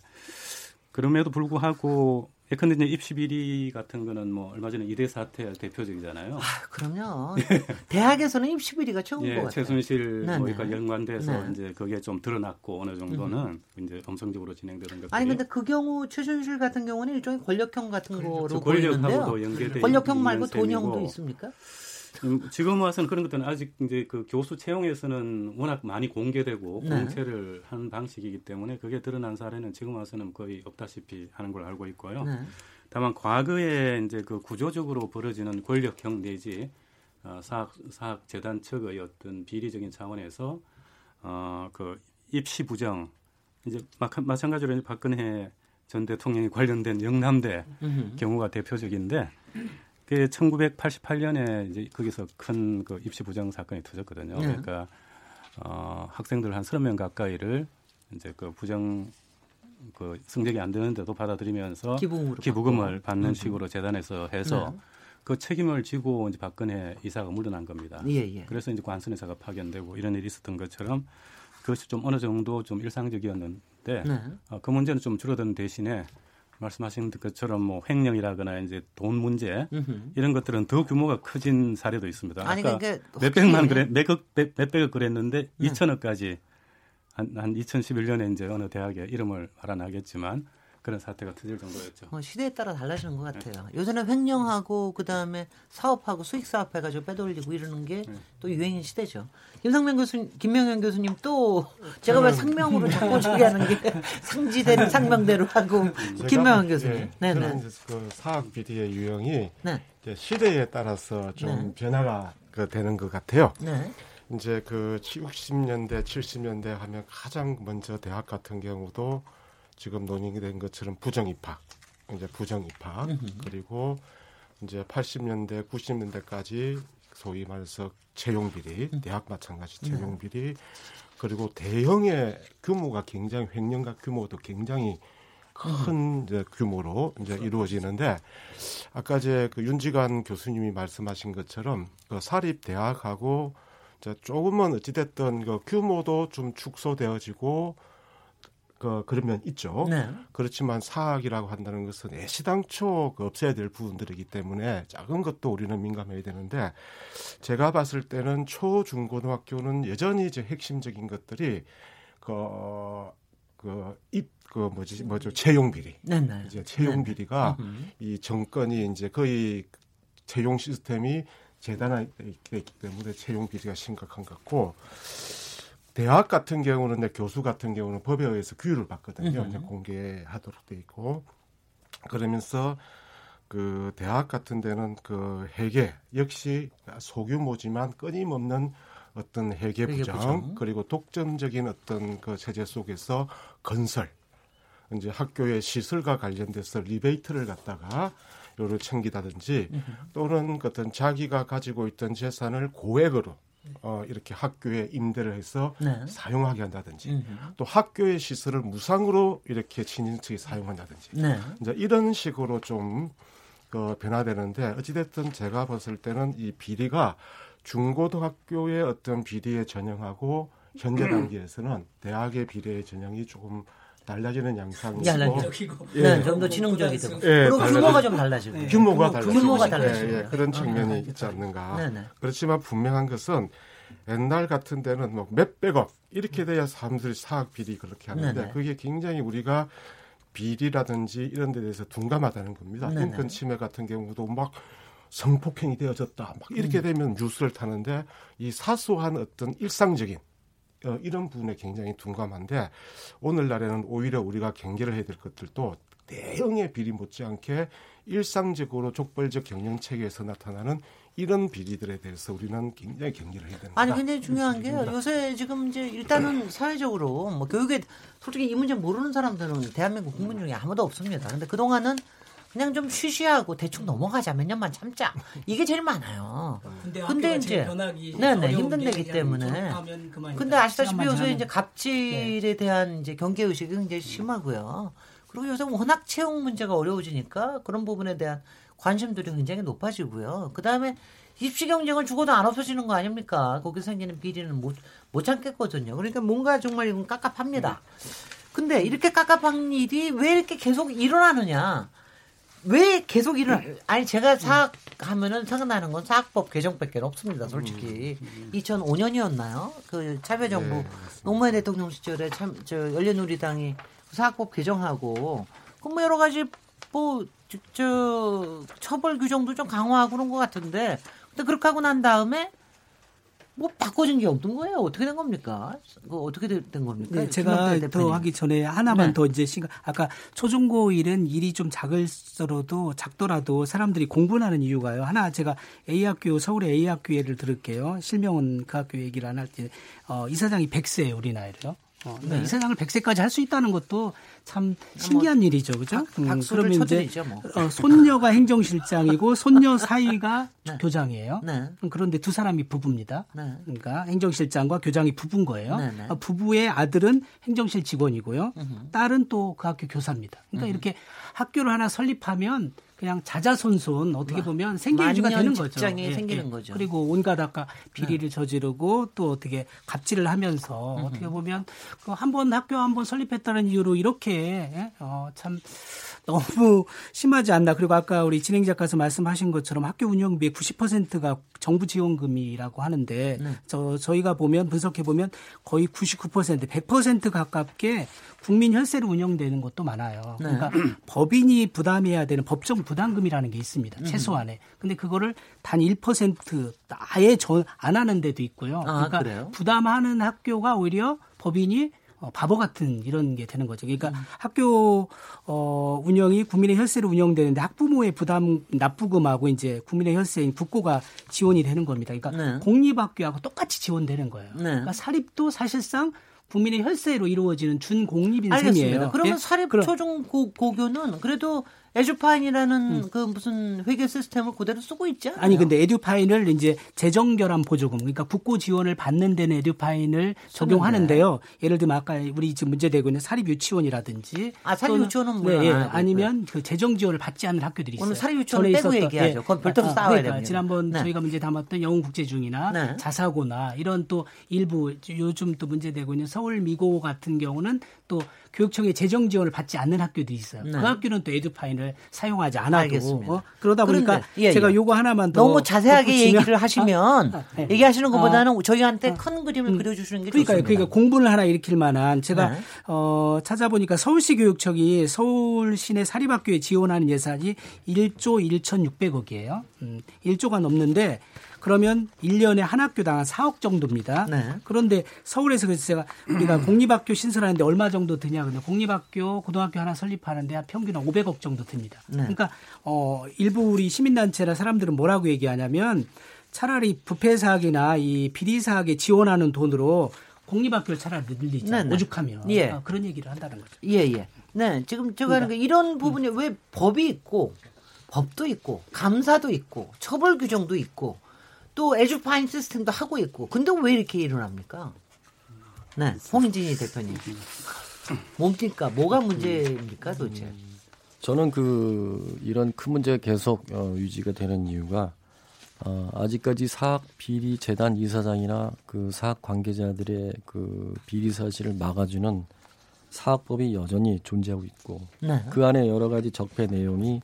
[SPEAKER 3] 그럼에도 불구하고 예컨대 이제 입시 비리 같은 거는 뭐 얼마 전에 이대 사태 대표적이잖아요.
[SPEAKER 1] 아, 그럼요. 대학에서는 입시 비리가 최고인 것
[SPEAKER 3] 예,
[SPEAKER 1] 같아요.
[SPEAKER 3] 최순실
[SPEAKER 1] 네네.
[SPEAKER 3] 뭐니까 연관돼서
[SPEAKER 1] 네.
[SPEAKER 3] 이제 그게 좀 드러났고 어느 정도는 이제 엄성적으로 진행되는 것들이
[SPEAKER 1] 아니 근데 그 경우 최순실 같은 경우는 일종의 권력형 같은 거로
[SPEAKER 3] 저
[SPEAKER 1] 보이는데요.
[SPEAKER 3] 권력하고도 연계돼
[SPEAKER 1] 권력형 말고 돈형도 있습니까?
[SPEAKER 3] 음, 지금 와서는 그런 것들은 아직 이제 그 교수 채용에서는 워낙 많이 공개되고
[SPEAKER 1] 네.
[SPEAKER 3] 공채를 한 방식이기 때문에 그게 드러난 사례는 지금 와서는 거의 없다시피 하는 걸 알고 있고요.
[SPEAKER 1] 네.
[SPEAKER 3] 다만 과거에 이제 그 구조적으로 벌어지는 권력형 내지 어, 사학 사학 재단 측의 어떤 비리적인 차원에서 어 그 입시 부정 이제 마, 마찬가지로 이제 박근혜 전 대통령이 관련된 영남대
[SPEAKER 1] 음흠.
[SPEAKER 3] 경우가 대표적인데 그 1988년에 이제 거기서 큰 그 입시 부정 사건이 터졌거든요.
[SPEAKER 1] 네.
[SPEAKER 3] 그러니까 어, 학생들 한 30명 가까이를 이제 그 부정 그 성적이 안 되는데도 받아들이면서 기부금을 받는
[SPEAKER 1] 음.
[SPEAKER 3] 식으로 재단에서 해서
[SPEAKER 1] 네.
[SPEAKER 3] 그 책임을 지고 이제 박근혜 이사가 물러난 겁니다.
[SPEAKER 1] 예, 예.
[SPEAKER 3] 그래서 이제 관선회사가 파견되고 이런 일이 있었던 것처럼 그것이 좀 어느 정도 좀 일상적이었는데
[SPEAKER 1] 네.
[SPEAKER 3] 어, 그 문제는 좀 줄어든 대신에 말씀하신 것처럼 뭐 횡령이라거나 이제 돈 문제
[SPEAKER 1] 음흠.
[SPEAKER 3] 이런 것들은 더 규모가 커진 사례도 있습니다.
[SPEAKER 1] 아니 그러니까
[SPEAKER 3] 몇백만 그래 몇억 몇- 몇백억 그랬는데
[SPEAKER 1] 네.
[SPEAKER 3] 2천억까지 한, 한 2011년에 이제 어느 대학에 이름을 알아나겠지만 그런 사태가 터질 정도였죠.
[SPEAKER 1] 어, 시대에 따라 달라지는 것 같아요. 요새는 횡령하고 그 다음에 사업하고 수익 사업 해가지고 빼돌리고 이러는 게또 유행인 시대죠. 김상명 교수님, 김명현 교수님 또 제가 왜 상명으로 자꾸 저기하는 게 상지되는 상명대로 하고 김명현 교수님.
[SPEAKER 6] 예,
[SPEAKER 1] 네,
[SPEAKER 6] 저는
[SPEAKER 1] 네,
[SPEAKER 6] 이제 그 사학 비리의 유형이
[SPEAKER 1] 네,
[SPEAKER 6] 이제 시대에 따라서 좀
[SPEAKER 1] 네.
[SPEAKER 6] 변화가 그 되는 것 같아요.
[SPEAKER 1] 네,
[SPEAKER 6] 이제 그 60년대, 70년대 하면 가장 먼저 대학 같은 경우도 지금 논의가 된 것처럼 부정 입학, 이제 부정 입학. 그리고 이제 80년대, 90년대까지 소위 말해서 채용 비리, 대학 마찬가지 채용 비리. 그리고 대형의 규모가 굉장히 횡령과 규모도 굉장히 큰 이제 규모로 이제 이루어지는데 아까 이제 그 윤지관 교수님이 말씀하신 것처럼 그 사립 대학하고 조금은 어찌됐든 그 규모도 좀 축소되어지고 그 그러면 있죠.
[SPEAKER 1] 네.
[SPEAKER 6] 그렇지만 사학이라고 한다는 것은 애시당초 그 없애야 될 부분들이기 때문에 작은 것도 우리는 민감해야 되는데 제가 봤을 때는 초, 중, 고등학교는 여전히 이제 핵심적인 것들이 그, 그, 입, 그 뭐지, 뭐죠, 채용 비리.
[SPEAKER 1] 네, 네.
[SPEAKER 6] 이제 채용
[SPEAKER 1] 네.
[SPEAKER 6] 비리가
[SPEAKER 1] 음.
[SPEAKER 6] 이 정권이 이제 거의 채용 시스템이 재단화되어 있기 때문에 채용 비리가 심각한 것 같고 대학 같은 경우는 교수 같은 경우는 법에 의해서 규율을 받거든요.
[SPEAKER 1] 음흠.
[SPEAKER 6] 이제 공개하도록 돼 있고 그러면서 그 대학 같은 데는 그 회계 역시 소규모지만 끊임없는 어떤 회계 부정,
[SPEAKER 1] 부정.
[SPEAKER 6] 그리고 독점적인 어떤 그 체제 속에서 건설 이제 학교의 시설과 관련돼서 리베이트를 갖다가 요를 챙기다든지 또는 어떤 자기가 가지고 있던 재산을 고액으로 어, 이렇게 학교에 임대를 해서
[SPEAKER 1] 네.
[SPEAKER 6] 사용하게 한다든지
[SPEAKER 1] 음흠.
[SPEAKER 6] 또 학교의 시설을 무상으로 이렇게 친인척이 사용한다든지
[SPEAKER 1] 네.
[SPEAKER 6] 이제 이런 식으로 좀그 변화되는데 어찌됐든 제가 봤을 때는 이 비리가 중고등학교의 어떤 비리에 전형하고 현재 단계에서는 대학의 비리의 전형이 조금 달라지는 양상이고
[SPEAKER 1] 달라지고.
[SPEAKER 6] 예.
[SPEAKER 1] 네, 좀더 지능적이 되고.
[SPEAKER 6] 예,
[SPEAKER 1] 그리고. 규모가 좀 달라지고.
[SPEAKER 4] 네.
[SPEAKER 6] 규모가
[SPEAKER 4] 규모,
[SPEAKER 6] 달라지고
[SPEAKER 1] 규모가
[SPEAKER 6] 예,
[SPEAKER 1] 달라지고.
[SPEAKER 6] 예, 그런
[SPEAKER 1] 어,
[SPEAKER 6] 측면이
[SPEAKER 4] 네.
[SPEAKER 6] 있지 않는가.
[SPEAKER 1] 네네.
[SPEAKER 6] 그렇지만 분명한 것은 옛날 같은 데는 뭐 몇백억 이렇게 돼야 사람들이 사학 비리 그렇게 하는데
[SPEAKER 1] 네네.
[SPEAKER 6] 그게 굉장히 우리가 비리라든지 이런 데 대해서 둔감하다는 겁니다.
[SPEAKER 1] 네네.
[SPEAKER 6] 인권 침해 같은 경우도 막 성폭행이 되어졌다. 막 이렇게 되면 뉴스를 타는데 이 사소한 어떤 일상적인 어, 이런 부분에 굉장히 둔감한데 오늘날에는 오히려 우리가 경계를 해야 될 것들도 대형의 비리 못지않게 일상적으로 족벌적 경영 체계에서 나타나는 이런 비리들에 대해서 우리는 굉장히 경계를 해야 된다.
[SPEAKER 1] 아니 굉장히 중요한 게요. 요새 지금 이제 일단은 사회적으로 뭐 교육에 솔직히 이 문제 모르는 사람들은 대한민국 국민 중에 아무도 없습니다. 근데 그 동안은 그냥 좀 쉬쉬하고 대충 넘어가자 몇 년만 참자 이게 제일 많아요.
[SPEAKER 4] 근데,
[SPEAKER 1] 근데 이제 네네
[SPEAKER 4] 어려운
[SPEAKER 1] 힘든
[SPEAKER 4] 게
[SPEAKER 1] 데기 때문에. 근데 아시다시피 요새
[SPEAKER 4] 지나면.
[SPEAKER 1] 이제 갑질에 대한 이제 경계 의식이 굉장히 심하고요. 그리고 요새 워낙 채용 문제가 어려워지니까 그런 부분에 대한 관심들이 굉장히 높아지고요. 그 다음에 입시 경쟁은 죽어도 안 없어지는 거 아닙니까? 거기 생기는 비리는 못, 못 참겠거든요. 그러니까 뭔가 정말 이건 깝깝합니다. 근데 이렇게 깝깝한 일이 왜 이렇게 계속 일어나느냐? 왜 계속 일어나? 아니 제가 사학 하면은 생각나는 건 사학법 개정밖에 없습니다. 솔직히 2005년이었나요? 그 참여정부
[SPEAKER 6] 네,
[SPEAKER 1] 노무현 대통령 시절에 참 저 열린우리당이 사학법 개정하고 그뭐 여러 가지 뭐 저 처벌 규정도 좀 강화하고 그런 것 같은데 근데 그렇게 하고 난 다음에 뭐 바꿔진 게 없는 거예요. 어떻게 된 겁니까? 그 어떻게 된 겁니까?
[SPEAKER 4] 네, 제가 더
[SPEAKER 1] 대표님.
[SPEAKER 4] 하기 전에 하나만
[SPEAKER 1] 네.
[SPEAKER 4] 더 이제 시간 아까 초중고 일은 일이 좀 작을서라도 작더라도 사람들이 공부하는 이유가요. 하나 제가 A 학교 서울의 A 학교 예를 들을게요. 실명은 그 학교 얘기를 안 할 때 어, 이사장이 100세예요, 우리 나이로요. 어,
[SPEAKER 1] 네.
[SPEAKER 4] 이사장을 100세까지 할 수 있다는 것도 참 신기한 일이죠, 그죠?
[SPEAKER 1] 박- 박수를
[SPEAKER 4] 그러면
[SPEAKER 1] 쳐드리죠, 뭐.
[SPEAKER 4] 어, 손녀가 행정실장이고 손녀 사위가
[SPEAKER 1] 네.
[SPEAKER 4] 교장이에요.
[SPEAKER 1] 네.
[SPEAKER 4] 그런데 두 사람이 부부입니다.
[SPEAKER 1] 네.
[SPEAKER 4] 그러니까 행정실장과 교장이 부부인 거예요. 어, 부부의 아들은 행정실 직원이고요. 딸은 또 그 학교 교사입니다. 그러니까 이렇게 학교를 하나 설립하면 그냥 자자손손 어떻게 보면 생계 유지가
[SPEAKER 1] 만년
[SPEAKER 4] 되는 거죠. 예,
[SPEAKER 1] 생기는 거죠.
[SPEAKER 4] 그리고 온갖 아까 비리를 저지르고 또 어떻게 갑질을 하면서 어떻게 보면 그 한 번 학교 한 번 설립했다는 이유로 이렇게 예? 어, 참 너무 심하지 않나. 그리고 아까 우리 진행 작가께서 말씀하신 것처럼 학교 운영비의 90%가 정부 지원금이라고 하는데
[SPEAKER 1] 네.
[SPEAKER 4] 저 저희가 보면 분석해 보면 거의 99% 100% 가깝게 국민 혈세로 운영되는 것도 많아요.
[SPEAKER 1] 네.
[SPEAKER 4] 그러니까 법인이 부담해야 되는 법정 부담금이라는 게
[SPEAKER 1] 음.
[SPEAKER 4] 있습니다. 최소한에. 근데 그거를 단 1% 아예 전 안 하는 데도 있고요.
[SPEAKER 1] 아,
[SPEAKER 4] 그러니까
[SPEAKER 1] 그래요?
[SPEAKER 4] 부담하는 학교가 오히려 법인이 어, 바보 같은 이런 게 되는 거죠. 그러니까
[SPEAKER 1] 음.
[SPEAKER 4] 학교 어, 운영이 국민의 혈세로 운영되는데 학부모의 부담 납부금하고 이제 국민의 혈세인 국고가 지원이 되는 겁니다. 그러니까
[SPEAKER 1] 네.
[SPEAKER 4] 공립학교하고 똑같이 지원되는 거예요.
[SPEAKER 1] 네.
[SPEAKER 4] 그러니까 사립도 사실상 국민의 혈세로 이루어지는 준공립인
[SPEAKER 1] 알겠습니다.
[SPEAKER 4] 셈이에요.
[SPEAKER 1] 그러면
[SPEAKER 4] 예?
[SPEAKER 1] 사립 초중 고, 고교는 그래도 에듀파인이라는 그 무슨 회계 시스템을 그대로 쓰고 있지 않아요?
[SPEAKER 4] 아니 근데 에듀파인을 이제 재정 결함 보조금 그러니까 국고 지원을 받는 데는 에듀파인을 적용하는데요. 예를 들면 아까 우리 지금 문제되고 있는 사립 유치원이라든지
[SPEAKER 1] 아, 사립 유치원은 물론
[SPEAKER 4] 네, 예. 아니면 그 재정 지원을 받지 않는 학교들이 있어요.
[SPEAKER 1] 오늘 사립 유치원은
[SPEAKER 4] 전에
[SPEAKER 1] 빼고
[SPEAKER 4] 있었던-
[SPEAKER 1] 얘기하죠. 그건 별도로
[SPEAKER 4] 아,
[SPEAKER 1] 싸워야
[SPEAKER 4] 그러니까
[SPEAKER 1] 됩니다.
[SPEAKER 4] 지난번
[SPEAKER 1] 네.
[SPEAKER 4] 저희가 문제 담았던 영웅 국제중이나
[SPEAKER 1] 네.
[SPEAKER 4] 자사고나 이런 또 일부 요즘 또 문제되고 있는 서울 미고 같은 경우는 또 교육청의 재정 지원을 받지 않는 학교도 있어요.
[SPEAKER 1] 네.
[SPEAKER 4] 그 학교는 또 에듀파인을 사용하지 않아도. 어? 그러다 보니까
[SPEAKER 1] 예,
[SPEAKER 4] 제가
[SPEAKER 1] 예.
[SPEAKER 4] 요거 하나만 더
[SPEAKER 1] 너무 자세하게
[SPEAKER 4] 덧붙이면-
[SPEAKER 1] 얘기를 하시면
[SPEAKER 4] 아, 네.
[SPEAKER 1] 얘기하시는 것보다는
[SPEAKER 4] 아,
[SPEAKER 1] 저희한테 큰 그림을 그려주시는 게
[SPEAKER 4] 그러니까
[SPEAKER 1] 좋습니다.
[SPEAKER 4] 그러니까 공분을 하나 일으킬 만한 제가
[SPEAKER 1] 네.
[SPEAKER 4] 어, 찾아보니까 서울시 교육청이 서울 시내 사립학교에 지원하는 예산이 1조 1,600억이에요. 음, 1조가 넘는데 그러면 1년에 한 학교당 한 4억 정도입니다.
[SPEAKER 1] 네.
[SPEAKER 4] 그런데 서울에서 그래서 제가 우리가 공립학교 신설하는데 얼마 정도 드냐 근데 공립학교 고등학교 하나 설립하는데 한 평균 한 500억 정도 듭니다.
[SPEAKER 1] 네.
[SPEAKER 4] 그러니까 어 일부 우리 시민단체나 사람들은 뭐라고 얘기하냐면 차라리 부패 사학이나 이 비리 사학에 지원하는 돈으로 공립학교를 차라리 늘리자
[SPEAKER 1] 네, 네.
[SPEAKER 4] 오죽하면
[SPEAKER 1] 예.
[SPEAKER 4] 어, 그런 얘기를 한다는 거죠.
[SPEAKER 1] 예, 예. 네, 지금 제가 하는 게 이런 부분이 왜 법이 있고 법도 있고 감사도 있고 처벌 규정도 있고 또 에듀파인 시스템도 하고 있고 근데 왜 이렇게 일어납니까? 네, 홍인진이 대표님. 뭡니까? 뭐가 문제입니까, 도대체?
[SPEAKER 5] 저는 그 이런 큰 문제가 계속 어, 유지가 되는 이유가 어, 아직까지 사학 비리 재단 이사장이나 그 사학 관계자들의 그 비리 사실을 막아주는 사학법이 여전히 존재하고 있고
[SPEAKER 1] 네.
[SPEAKER 5] 그 안에 여러 가지 적폐 내용이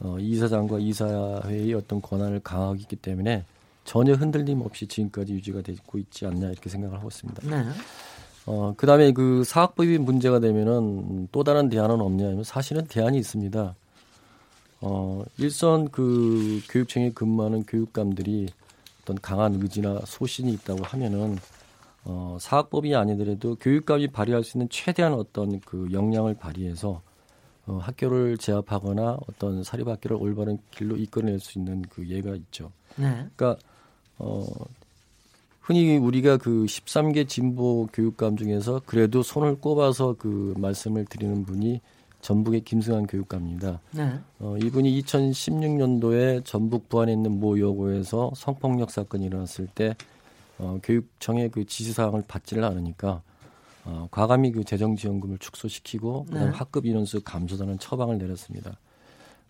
[SPEAKER 5] 어, 이사장과 이사회의 어떤 권한을 강화하고 있기 때문에 전혀 흔들림 없이 지금까지 유지가 되고 있지 않냐 이렇게 생각을 하고 있습니다.
[SPEAKER 1] 네.
[SPEAKER 5] 어, 그 다음에 그 사학법이 문제가 되면은 또 다른 대안은 없냐 하면 사실은 대안이 있습니다. 어, 일선 그 교육청에 근무하는 교육감들이 어떤 강한 의지나 소신이 있다고 하면은 어, 사학법이 아니더라도 교육감이 발휘할 수 있는 최대한 어떤 그 역량을 발휘해서 어, 학교를 제압하거나 어떤 사립학교를 올바른 길로 이끌어낼 수 있는 그 예가 있죠.
[SPEAKER 1] 네.
[SPEAKER 5] 그러니까 어 흔히 우리가 그 13개 진보 교육감 중에서 그래도 손을 꼽아서 그 말씀을 드리는 분이 전북의 김승환 교육감입니다.
[SPEAKER 1] 네.
[SPEAKER 5] 어, 이분이 2016년도에 전북 부안에 있는 모 여고에서 성폭력 사건이 일어났을 때 어, 교육청의 그 지시사항을 받지를 않으니까 어, 과감히 그 재정지원금을 축소시키고 그다음
[SPEAKER 1] 네.
[SPEAKER 5] 학급 인원수 감소라는 처방을 내렸습니다.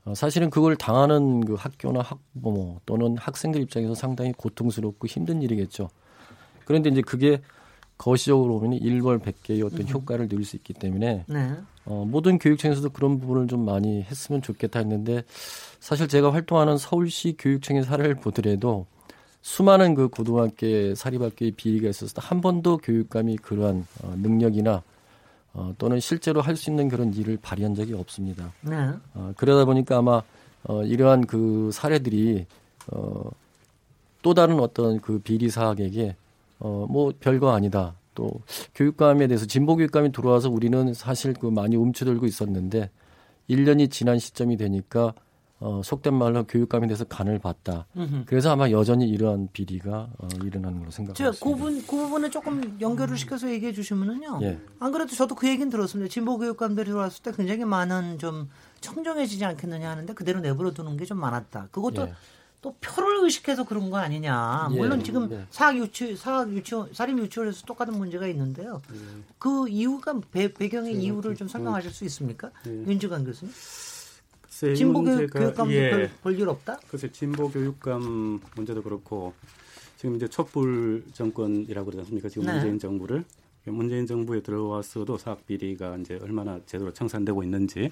[SPEAKER 5] 어, 사실은 그걸 당하는 그 학교나 학부모 또는 학생들 입장에서 상당히 고통스럽고 힘든 일이겠죠. 그런데 이제 그게 거시적으로 보면 일벌 백개의 어떤 효과를 누릴 수 있기 때문에
[SPEAKER 1] 네.
[SPEAKER 5] 어, 모든 교육청에서도 그런 부분을 좀 많이 했으면 좋겠다 했는데 사실 제가 활동하는 서울시 교육청의 사례를 보더라도 수많은 그 고등학교 사립학교의 비리가 있어서 한 번도 교육감이 그러한 어, 능력이나 어, 또는 실제로 할 수 있는 그런 일을 발휘한 적이 없습니다.
[SPEAKER 1] 네.
[SPEAKER 5] 어, 그러다 보니까 아마 어, 이러한 그 사례들이 어, 또 다른 어떤 그 비리 사학에게 어, 뭐 별거 아니다. 또 교육감에 대해서 진보 교육감이 들어와서 우리는 사실 그 많이 움츠들고 있었는데 1년이 지난 시점이 되니까 어, 속된 말로 교육감에 대해서 간을 봤다.
[SPEAKER 1] 음흠.
[SPEAKER 5] 그래서 아마 여전히 이러한 비리가 어, 일어나는 걸로
[SPEAKER 1] 저,
[SPEAKER 5] 생각합니다.
[SPEAKER 1] 그 부분, 그 부분에 조금 연결을 시켜서 얘기해 주시면은요.
[SPEAKER 5] 예.
[SPEAKER 1] 안 그래도 저도 그 얘기는 들었습니다. 진보 교육감들이 들어왔을 때 굉장히 많은 좀 청정해지지 않겠느냐 하는데 그대로 내버려 두는 게 좀 많았다. 그것도
[SPEAKER 5] 예.
[SPEAKER 1] 또 표를 의식해서 그런 거 아니냐.
[SPEAKER 5] 예,
[SPEAKER 1] 물론 지금
[SPEAKER 5] 네.
[SPEAKER 1] 사학 유치, 사학 유치원, 사립 유치원에서 똑같은 문제가 있는데요. 그 이유가 배, 배경의 이유를 좀 설명하실 수 있습니까? 윤지관 교수님.
[SPEAKER 3] 글쎄, 이
[SPEAKER 1] 진보 교육,
[SPEAKER 3] 문제가-
[SPEAKER 1] 교육감들
[SPEAKER 3] 예.
[SPEAKER 1] 별일 없다?
[SPEAKER 3] 글쎄 진보 교육감 문제도 그렇고 지금 이제 촛불 정권이라고 그러지 않습니까? 지금
[SPEAKER 1] 네.
[SPEAKER 3] 문재인 정부를 문재인 정부에 들어왔어도 사학 비리가 이제 얼마나 제대로 청산되고 있는지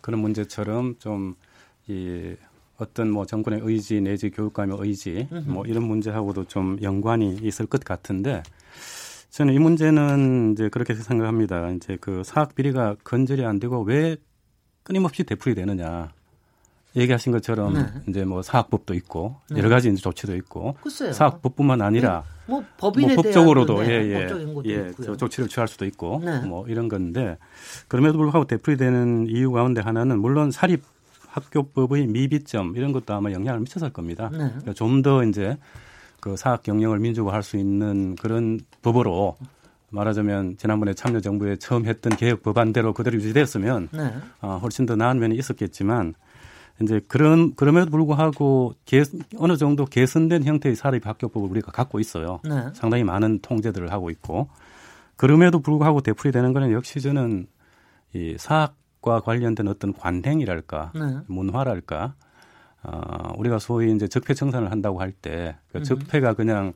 [SPEAKER 3] 그런 문제처럼 좀 이 어떤 뭐 정권의 의지 내지 교육감의 의지 뭐 이런 문제하고도 좀 연관이 있을 것 같은데 저는 이 문제는 이제 그렇게 생각합니다. 이제 그 사학 비리가 건절이 안 되고 왜 끊임없이 되풀이 되느냐. 얘기하신 것처럼
[SPEAKER 1] 네.
[SPEAKER 3] 이제 뭐 사학법도 있고 여러 가지 이제 조치도 있고
[SPEAKER 1] 글쎄요.
[SPEAKER 3] 사학법뿐만 아니라 뭐뭐
[SPEAKER 1] 법인에
[SPEAKER 3] 법적으로도
[SPEAKER 1] 대한
[SPEAKER 3] 예,
[SPEAKER 1] 네,
[SPEAKER 3] 예, 예. 저 조치를 취할 수도 있고
[SPEAKER 1] 네.
[SPEAKER 3] 뭐 이런 건데 그럼에도 불구하고 되풀이되는 이유 가운데 하나는 물론 사립 학교법의 미비점 이런 것도 아마 영향을 미쳤을 겁니다.
[SPEAKER 1] 네.
[SPEAKER 3] 좀더 이제 그 사학 경영을 민주화할 수 있는 그런 법으로 말하자면 지난번에 참여정부에 처음 했던 개혁 법안대로 그대로 유지됐으면
[SPEAKER 1] 네.
[SPEAKER 3] 어, 훨씬 더 나은 면이 있었겠지만 이제 그런 그럼에도 불구하고 개, 어느 정도 개선된 형태의 사립 학교법을 우리가 갖고 있어요.
[SPEAKER 1] 네.
[SPEAKER 3] 상당히 많은 통제들을 하고 있고 그럼에도 불구하고 되풀이되는 거는 역시 저는 이 사학과 관련된 어떤 관행이랄까
[SPEAKER 1] 네.
[SPEAKER 3] 문화랄까 어, 우리가 소위 이제 적폐 청산을 한다고 할때그 적폐가 그냥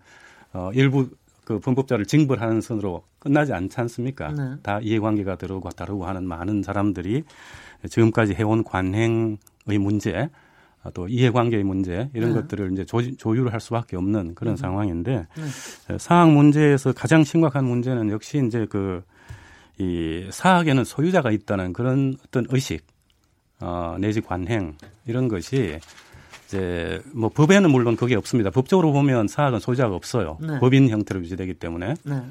[SPEAKER 3] 어, 일부 그 범법자를 징벌하는 선으로 끝나지 않지 않습니까?
[SPEAKER 1] 네.
[SPEAKER 3] 다 이해관계가 들어오고 다르고 하는 많은 사람들이 지금까지 해온 관행의 문제, 아, 또 이해관계의 문제 이런
[SPEAKER 1] 네.
[SPEAKER 3] 것들을 이제 조, 조율을 할 수밖에 없는 그런 상황인데
[SPEAKER 1] 네.
[SPEAKER 3] 에, 사학 문제에서 가장 심각한 문제는 역시 이제 그 이 사학에는 소유자가 있다는 그런 어떤 의식, 어, 내지 관행 이런 것이 이제 뭐 법에는 물론 그게 없습니다. 법적으로 보면 사학은 소유자가 없어요.
[SPEAKER 1] 네.
[SPEAKER 3] 법인 형태로 유지되기 때문에
[SPEAKER 1] 네.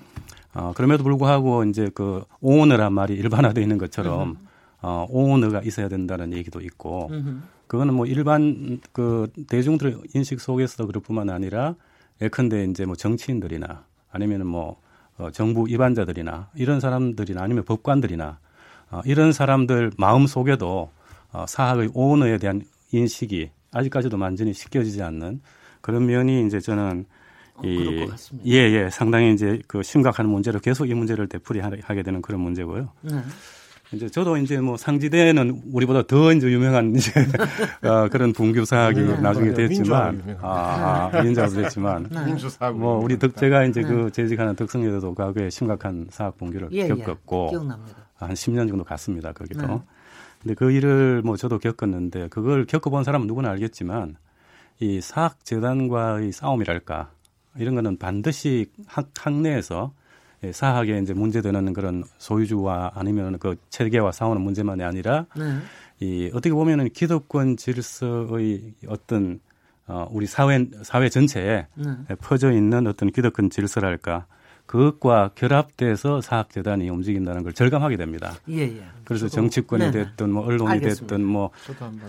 [SPEAKER 3] 어, 그럼에도 불구하고 이제 그 오너란 말이 일반화되어 있는 것처럼 어, 오너가 있어야 된다는 얘기도 있고
[SPEAKER 1] 음흠.
[SPEAKER 3] 그거는 뭐 일반 그 대중들의 인식 속에서도 그럴 뿐만 아니라 예컨대 이제 뭐 정치인들이나 아니면은 뭐 어, 정부 입안자들이나 이런 사람들이나 아니면 법관들이나 어, 이런 사람들 마음 속에도 어, 사학의 오너에 대한 인식이 아직까지도 완전히 씻겨지지 않는 그런 면이 이제 저는
[SPEAKER 1] 어, 같습니다.
[SPEAKER 3] 예, 예, 상당히 이제 그 심각한 문제로 계속 이 문제를 되풀이하게 되는 그런 문제고요.
[SPEAKER 1] 네.
[SPEAKER 3] 이제 저도 이제 뭐 상지대는 우리보다 더 이제 유명한 이제 어, 그런 분규 사학이
[SPEAKER 6] 네.
[SPEAKER 3] 나중에
[SPEAKER 6] 네,
[SPEAKER 3] 됐지만. 아, 아 민주화로 됐지만
[SPEAKER 6] 민주사고
[SPEAKER 3] 뭐 우리 덕제가 이제 그 재직하는 덕성여대도 과거에 심각한 사학 분규를
[SPEAKER 1] 예, 예.
[SPEAKER 3] 겪었고
[SPEAKER 1] 기억납니다.
[SPEAKER 3] 한 10년 정도 갔습니다 거기도.
[SPEAKER 1] 네.
[SPEAKER 3] 근데 그 일을 뭐 저도 겪었는데 그걸 겪어본 사람은 누구나 알겠지만 이 사학 재단과의 싸움이랄까 이런 거는 반드시 학, 학내에서 예, 사학에 이제 문제되는 그런 소유주와 아니면 그 체계와 싸우는 문제만이 아니라
[SPEAKER 1] 네.
[SPEAKER 3] 이 어떻게 보면은 기득권 질서의 어떤 어 우리 사회 사회 전체에
[SPEAKER 1] 네.
[SPEAKER 3] 퍼져 있는 어떤 기득권 질서랄까 그것과 결합돼서 사학 재단이 움직인다는 걸 절감하게 됩니다.
[SPEAKER 1] 예, 예.
[SPEAKER 3] 그래서 정치권이
[SPEAKER 1] 네네.
[SPEAKER 3] 됐든 뭐 언론이
[SPEAKER 1] 알겠습니다.
[SPEAKER 3] 됐든 뭐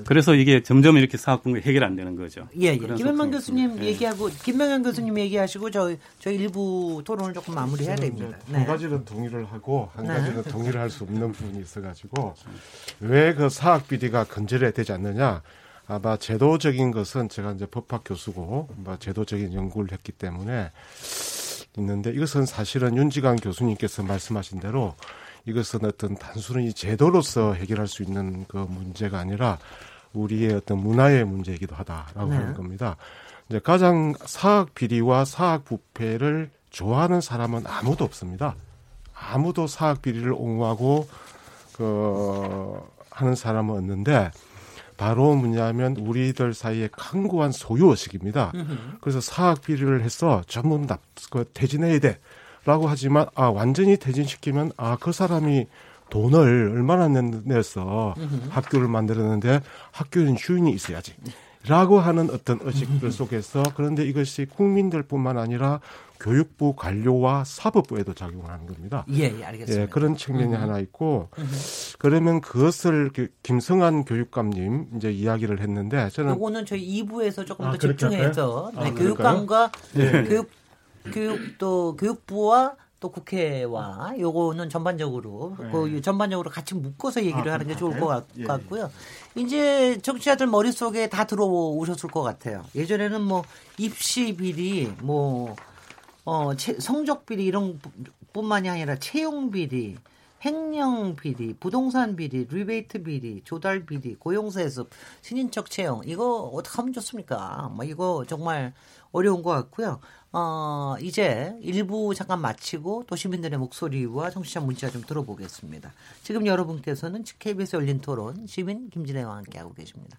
[SPEAKER 3] 그래서 이게 점점 이렇게 사학 분계 해결 안 되는 거죠.
[SPEAKER 1] 예, 예. 김현만 교수님.
[SPEAKER 3] 예.
[SPEAKER 1] 얘기하고 김명현 교수님 얘기하시고 저 저 일부 토론을 조금 마무리해야 됩니다.
[SPEAKER 6] 이제 한 가지는 동의를 하고 한
[SPEAKER 1] 네.
[SPEAKER 6] 가지는 동의를 할 수 없는 부분이 있어가지고 왜 그 사학 비리가 건절해야 되지 않느냐? 아마 제도적인 것은 제가 이제 법학 교수고 뭐 제도적인 연구를 했기 때문에 있는데 이것은 사실은 윤지강 교수님께서 말씀하신 대로 이것은 어떤 단순히 제도로서 해결할 수 있는 그 문제가 아니라 우리의 어떤 문화의 문제이기도 하다라고
[SPEAKER 1] 네.
[SPEAKER 6] 하는 겁니다. 이제 가장 사학 비리와 사학 부패를 좋아하는 사람은 아무도 없습니다. 아무도 사학 비리를 옹호하고 그 하는 사람은 없는데 바로 뭐냐면 우리들 사이에 강고한 소유 의식입니다. 그래서 사학 비리를 해서 전부 납, 그 퇴진해야 돼 라고 하지만 아 완전히 퇴진시키면 아 그 사람이 돈을 얼마나 낸- 내서 학교를 만들었는데 학교는 주인이 있어야지. 라고 하는 어떤 의식들 속에서 그런데 이것이 국민들 뿐만 아니라 교육부 관료와 사법부에도 작용을 하는 겁니다.
[SPEAKER 1] 예, 예, 알겠습니다.
[SPEAKER 6] 예, 그런 측면이 하나 있고 그러면 그것을 그 김성한 교육감님 이제 이야기를 했는데 저는
[SPEAKER 1] 요거는 저희 2부에서 조금
[SPEAKER 6] 아,
[SPEAKER 1] 더 집중해서? 네,
[SPEAKER 6] 아,
[SPEAKER 1] 교육감과 교육 교육 또 교육부와 또 국회와 요거는 전반적으로 그 전반적으로 같이 묶어서 얘기를 하는 게 좋을 것 같, 같고요. 이제 청취자들 머릿속에 다 들어오셨을 것 같아요. 예전에는 뭐 입시 비리 뭐 어, 채- 성적 비리 이런 부- 뿐만이 아니라 채용 비리, 횡령 비리, 부동산 비리, 리베이트 비리, 조달 비리, 고용세습, 친인척 채용 이거 어떻게 하면 좋습니까? 뭐 이거 정말 어려운 것 같고요. 어, 이제 일부 잠깐 마치고 또 시민들의 목소리와 청취자 문자 좀 들어보겠습니다. 지금 여러분께서는 KBS 열린 토론 시민 김진애와 함께하고 계십니다.